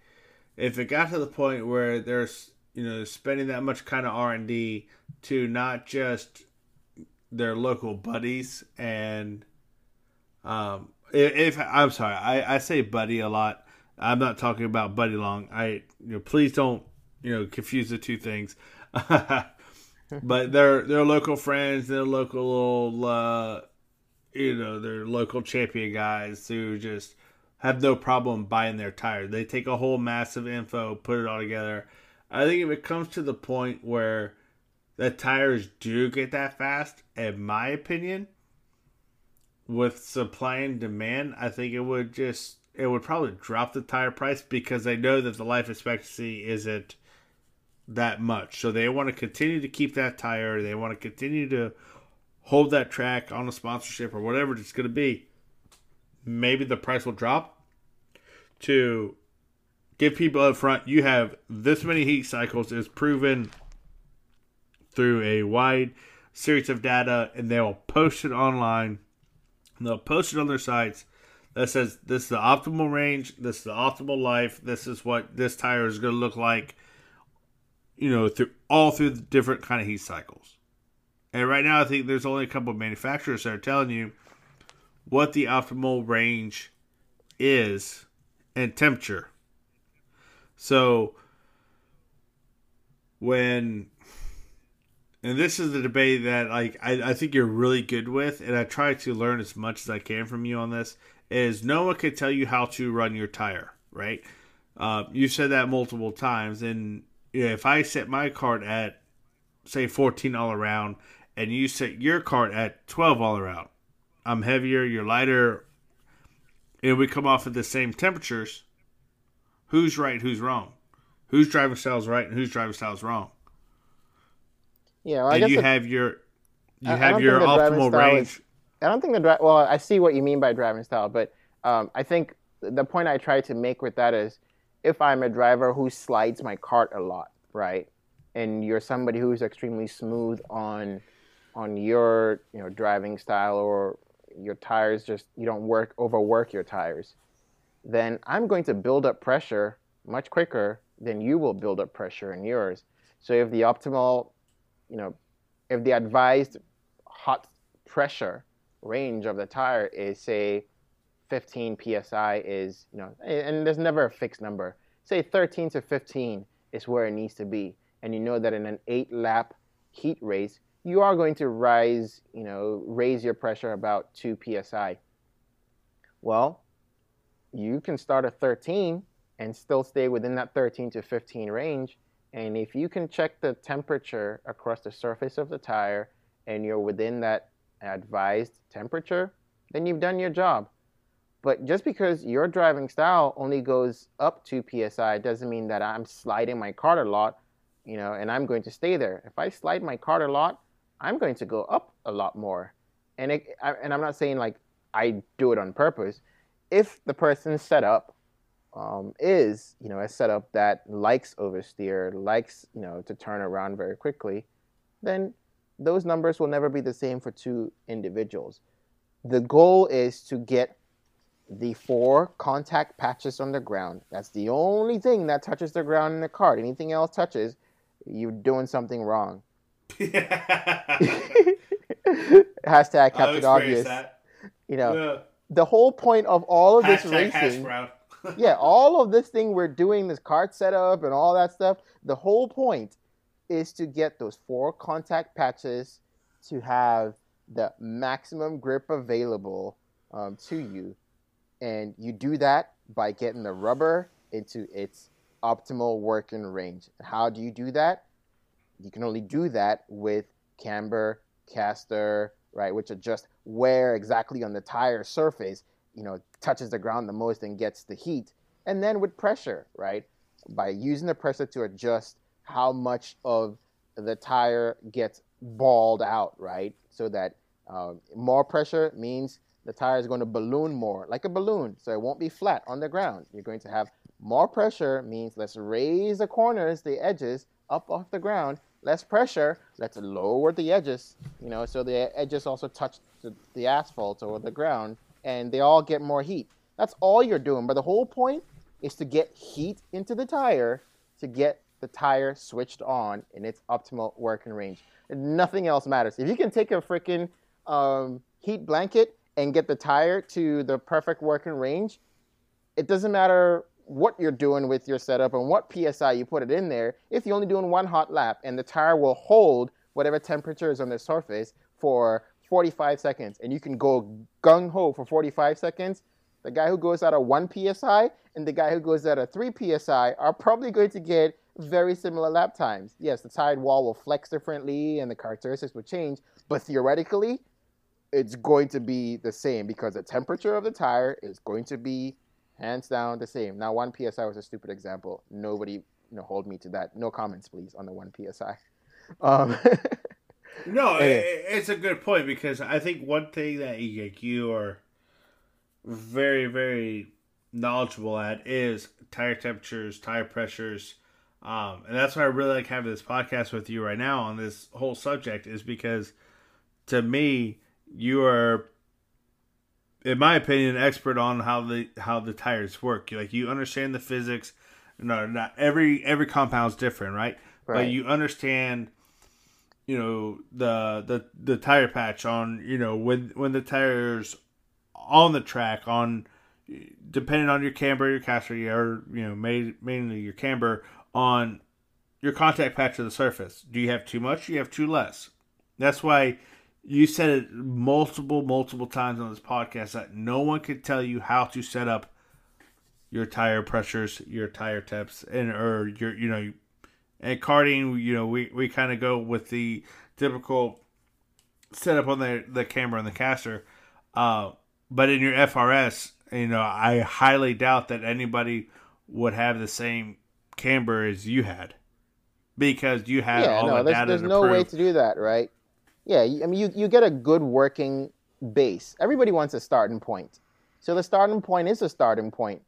if it got to the point where there's you know spending that much kind of R and D to not just their local buddies and um if, if I'm sorry I, I say buddy a lot. I'm not talking about Buddy Long. I you know please don't you know confuse the two things. But they're they're local friends they're local little uh you know they're local champion guys who just have no problem buying their tire. they take a whole massive info put it all together I think if it comes to the point where the tires do get that fast, in my opinion, with supply and demand, I think it would just it would probably drop the tire price because they know that the life expectancy isn't that much. So they want to continue to keep that tire. They want to continue to hold that track on a sponsorship or whatever it's going to be. Maybe the price will drop to give people up front you have this many heat cycles is proven through a wide series of data and they will post it online. They'll post it on their sites that says this is the optimal range. This is the optimal life. This is what this tire is going to look like you know through all through the different kind of heat cycles. And right now i think there's only a couple of manufacturers that are telling you what the optimal range is and temperature so when and this is the debate that like I, I think you're really good with, and I try to learn as much as I can from you on this. Is no one can tell you how to run your tire, right? Uh, you said that multiple times, and you know, if I set my cart at say 14 all around, and you set your cart at 12 all around, I'm heavier, you're lighter, and we come off at the same temperatures who's right, who's wrong, whose driving style is right, and whose driving style is wrong. Yeah, well, I and guess you have your you I- I have don't your think the driving optimal range. is- I don't think the dri- well, I see what you mean by driving style, but um, I think the point I try to make with that is if I'm a driver who slides my cart a lot, right, and you're somebody who's extremely smooth on on your you know driving style or your tires just you don't work overwork your tires, then I'm going to build up pressure much quicker than you will build up pressure in yours. So if the optimal, you know, if the advised hot pressure range of the tire is say 15 psi is you know and there's never a fixed number say 13 to 15 is where it needs to be and you know that in an 8 lap heat race you are going to rise you know raise your pressure about 2 psi well you can start at 13 and still stay within that 13 to 15 range and if you can check the temperature across the surface of the tire and you're within that advised temperature, then you've done your job. But just because your driving style only goes up 2 psi doesn't mean that I'm sliding my cart a lot, you know, and I'm going to stay there. If I slide my cart a lot, I'm going to go up a lot more. And it, I, and I'm not saying like I do it on purpose. If the person's setup um, is, you know, a setup that likes oversteer, likes, you know, to turn around very quickly, then those numbers will never be the same for two individuals. The goal is to get the four contact patches on the ground. That's the only thing that touches the ground in the cart. Anything else touches, you're doing something wrong. Hashtag Captain Obvious. that. You know, Yeah. the whole point of all of this Hashtag racing yeah, all of this thing we're doing, this cart setup and all that stuff, the whole point is to get those four contact patches to have the maximum grip available um, to you. And you do that by getting the rubber into its optimal working range. How do you do that? You can only do that with camber, caster, right, which adjust where exactly on the tire surface you know touches the ground the most and gets the heat and then with pressure right by using the pressure to adjust how much of the tire gets balled out right so that uh, more pressure means the tire is going to balloon more like a balloon so it won't be flat on the ground you're going to have More pressure means let's raise the corners, the edges up off the ground. Less pressure, let's lower the edges, you know, so the edges also touch the, the asphalt or the ground and they all get more heat. That's all you're doing. But the whole point is to get heat into the tire to get the tire switched on in its optimal working range. And nothing else matters. If you can take a freaking um, heat blanket and get the tire to the perfect working range, it doesn't matter what you're doing with your setup and what psi you put it in there. If you're only doing one hot lap and the tire will hold whatever temperature is on the surface for 45 seconds and you can go gung ho for 45 seconds, the guy who goes at a 1 psi and the guy who goes at a 3 psi are probably going to get very similar lap times. Yes, the side wall will flex differently and the characteristics will change, but theoretically, it's going to be the same because the temperature of the tire is going to be hands down the same. Now, 1 psi was a stupid example. Nobody, you know, hold me to that. No comments, please, on the 1 psi. Um, no, it, it's a good point because I think one thing that like, you are very, very knowledgeable at is tire temperatures, tire pressures. Um, and that's why I really like having this podcast with you right now on this whole subject is because to me, you are in my opinion, an expert on how the how the tires work. Like you understand the physics. No, not every every compound's different, right? right? But you understand, you know, the the the tire patch on you know when when the tires on the track on depending on your camber, your caster, or you know, mainly your camber on your contact patch of the surface. Do you have too much? Do you have too less? That's why you said it multiple, multiple times on this podcast that no one could tell you how to set up your tire pressures, your tire tips, and or your you know, and karting. You know, we we kind of go with the typical setup on the the camber and the caster. Uh, but in your FRS, you know, I highly doubt that anybody would have the same camber as you had because you had yeah, all no, the there's, data. There's no prove. way to do that, right? Yeah, I mean, you, you get a good working base. Everybody wants a starting point. So the starting point is a starting point.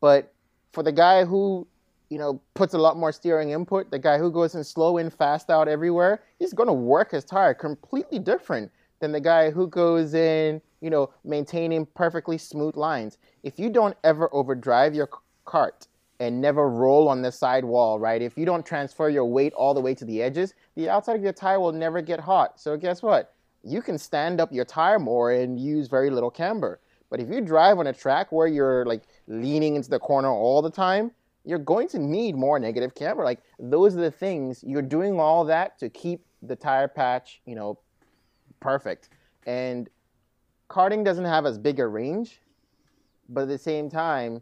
But for the guy who, you know, puts a lot more steering input, the guy who goes in slow in, fast out everywhere, he's going to work his tire completely different than the guy who goes in, you know, maintaining perfectly smooth lines. If you don't ever overdrive your kart and never roll on the side wall, right? If you don't transfer your weight all the way to the edges, the outside of your tire will never get hot. So guess what? You can stand up your tire more and use very little camber. But if you drive on a track where you're like leaning into the corner all the time, you're going to need more negative camber. Like those are the things you're doing all that to keep the tire patch, you know, perfect. And karting doesn't have as big a range, but at the same time,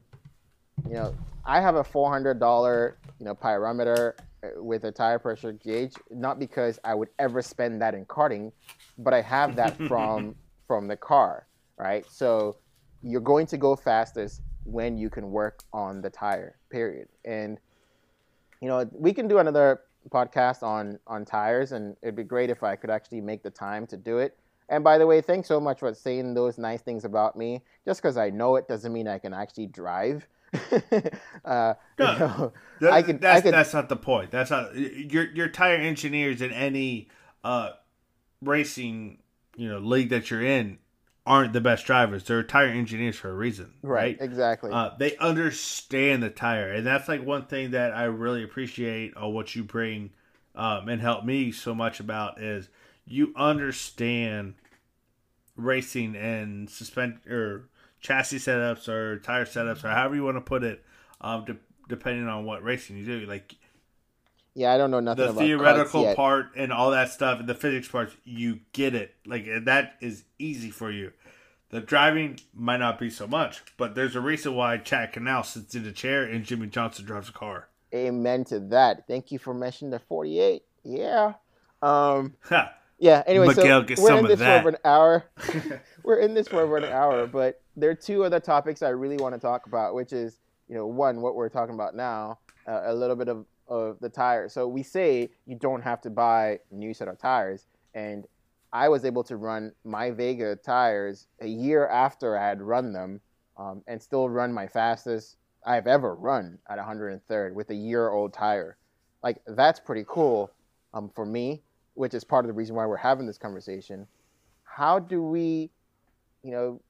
you know, I have a four hundred dollar, you know, pyrometer uh, with a tire pressure gauge. Not because I would ever spend that in karting, but I have that from from the car, right? So you're going to go fastest when you can work on the tire. Period. And you know, we can do another podcast on on tires, and it'd be great if I could actually make the time to do it. And by the way, thanks so much for saying those nice things about me. Just because I know it doesn't mean I can actually drive. Uh, no, you know, that, I could, that's, I could, that's not the point. That's not your your tire engineers in any uh, racing you know league that you're in aren't the best drivers. They're tire engineers for a reason, right? right? Exactly. Uh, they understand the tire, and that's like one thing that I really appreciate on what you bring um, and help me so much about is you understand racing and suspend or chassis setups or tire setups or however you want to put it, um, de- depending on what racing you do. Like, yeah, I don't know nothing. The theoretical part and all that stuff, and the physics parts, you get it. Like that is easy for you. The driving might not be so much, but there's a reason why Chad Knaus sits in a chair and Jimmie Johnson drives a car. Amen to that. Thank you for mentioning the 48. Yeah. Um, yeah. Anyway, Miguel, so we're in this for over an hour. we're in this for over an hour, but there are two other topics I really want to talk about, which is you know one what we're talking about now, uh, a little bit of of the tires. So we say you don't have to buy a new set of tires, and I was able to run my Vega tires a year after I had run them, um, and still run my fastest I've ever run at 103rd with a year old tire. Like that's pretty cool um, for me, which is part of the reason why we're having this conversation. How do we, you know,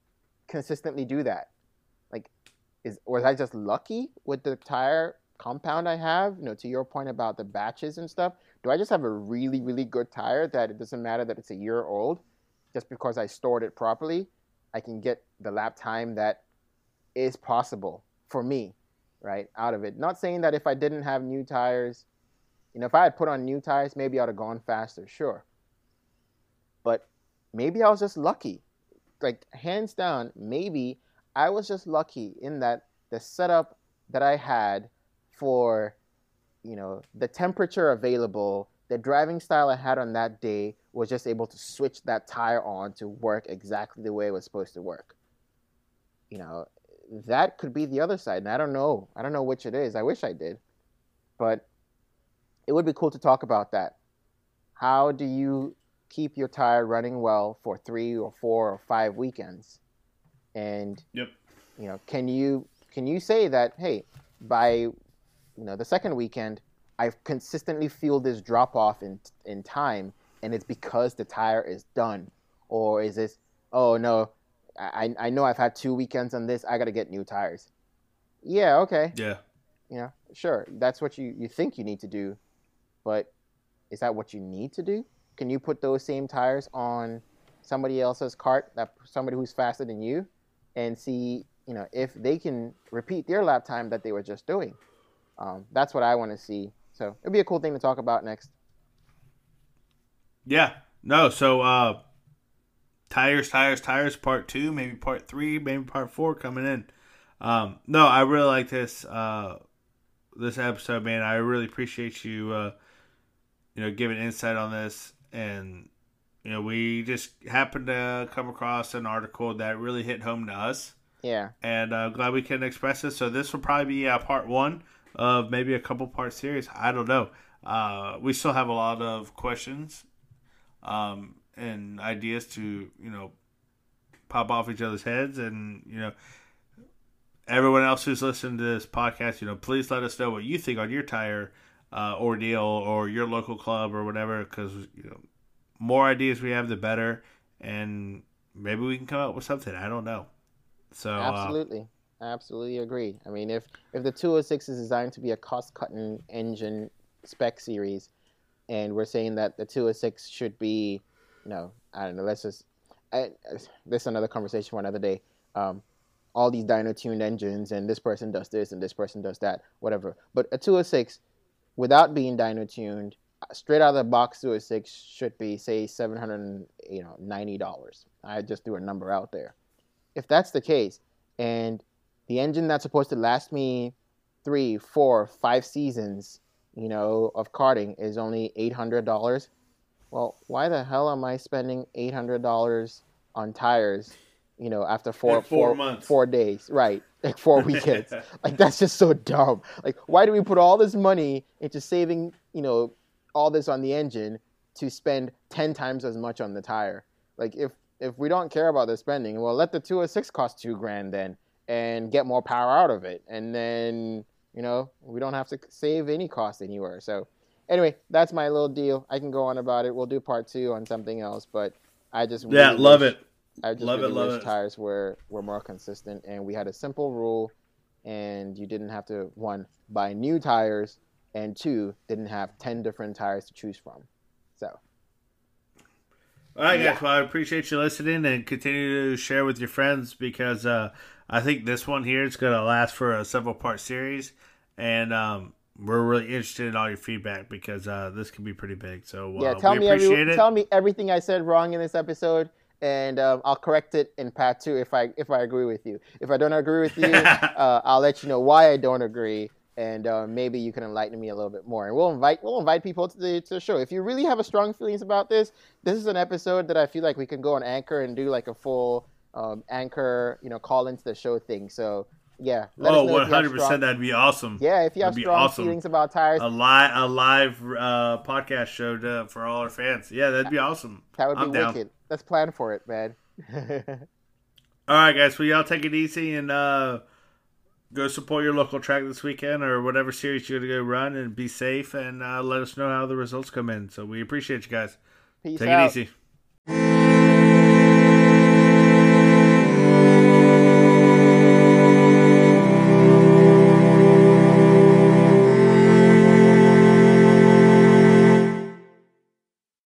consistently do that? Like, is was I just lucky with the tire compound I have? You know, to your point about the batches and stuff. Do I just have a really, really good tire that it doesn't matter that it's a year old, just because I stored it properly, I can get the lap time that is possible for me, right, out of it. Not saying that if I didn't have new tires, you know, if I had put on new tires, maybe I'd have gone faster, sure. But maybe I was just lucky. Like, hands down, maybe I was just lucky in that the setup that I had for, you know, the temperature available, the driving style I had on that day was just able to switch that tire on to work exactly the way it was supposed to work. You know, that could be the other side. And I don't know. I don't know which it is. I wish I did. But it would be cool to talk about that. How do you keep your tire running well for three or four or five weekends? And yep. you know, can you can you say that, hey, by you know, the second weekend, I've consistently feel this drop off in in time and it's because the tire is done? Or is this, oh no, I, I know I've had two weekends on this. I got to get new tires. Yeah, okay. Yeah. You know, sure. That's what you, you think you need to do. But is that what you need to do? Can you put those same tires on somebody else's kart, that somebody who's faster than you, and see, you know, if they can repeat their lap time that they were just doing? Um, that's what I want to see. So it'd be a cool thing to talk about next. Yeah. No. So uh, tires, tires, tires. Part two, maybe part three, maybe part four coming in. Um, no, I really like this uh, this episode, man. I really appreciate you, uh, you know, giving insight on this, and you know, we just happened to come across an article that really hit home to us. Yeah, and uh, glad we can express it. So this will probably be uh, part one of maybe a couple part series. I don't know. Uh, we still have a lot of questions um, and ideas to you know pop off each other's heads, and you know everyone else who's listening to this podcast, you know, please let us know what you think on your tire uh, ordeal or your local club or whatever, because you know more ideas we have, the better, and maybe we can come up with something. I don't know. So absolutely. Uh, Absolutely agree. I mean, if if the 206 is designed to be a cost-cutting engine spec series, and we're saying that the 206 should be, know, I don't know. Let's just, I, this is another conversation for another day. Um, all these dyno tuned engines, and this person does this, and this person does that, whatever. But a 206, without being dyno tuned, uh, straight out of the box 206 should be say 700 you know 90 dollars i just threw a number out there if that's the case and the engine that's supposed to last me three, four, five seasons, you know, of karting is only eight hundred dollars. Well, why the hell am I spending eight hundred dollars on tires? You know, after four, four, four months, four days, right? Like four weekends. like that's just so dumb. Like, why do we put all this money into saving, you know, all this on the engine to spend ten times as much on the tire? Like, if if we don't care about the spending, well, let the 206 cost two grand then and get more power out of it. And then, you know, we don't have to save any cost anywhere. So, anyway, that's my little deal. I can go on about it. We'll do part two on something else, but I just really yeah, love wish, it. I just love really it, love wish it. tires were were more consistent, and we had a simple rule, and you didn't have to one buy new tires, and two didn't have ten different tires to choose from. So. All right, yeah. guys. Well, I appreciate you listening and continue to share with your friends because uh, I think this one here is going to last for a several part series, and um, we're really interested in all your feedback because uh, this can be pretty big. So uh, yeah, tell me every, tell me everything I said wrong in this episode, and um, I'll correct it in part two if I if I agree with you. If I don't agree with you, uh, I'll let you know why I don't agree, and uh, maybe you can enlighten me a little bit more. And we'll invite we'll invite people to the to the show. If you really have a strong feelings about this, this is an episode that I feel like we can go on Anchor and do like a full um, anchor, you know, call into the show thing. So yeah. oh, one hundred percent. That'd be awesome. Yeah, if you have strong awesome. feelings about tires, a live a live uh, podcast show to, for all our fans. Yeah, that'd be awesome. That would I'm be down. Let's plan for it, man. all right, guys. Well, y'all take it easy and uh, go support your local track this weekend or whatever series you're going to go run and be safe and uh, let us know how the results come in. So we appreciate you guys. Peace Take out. it easy.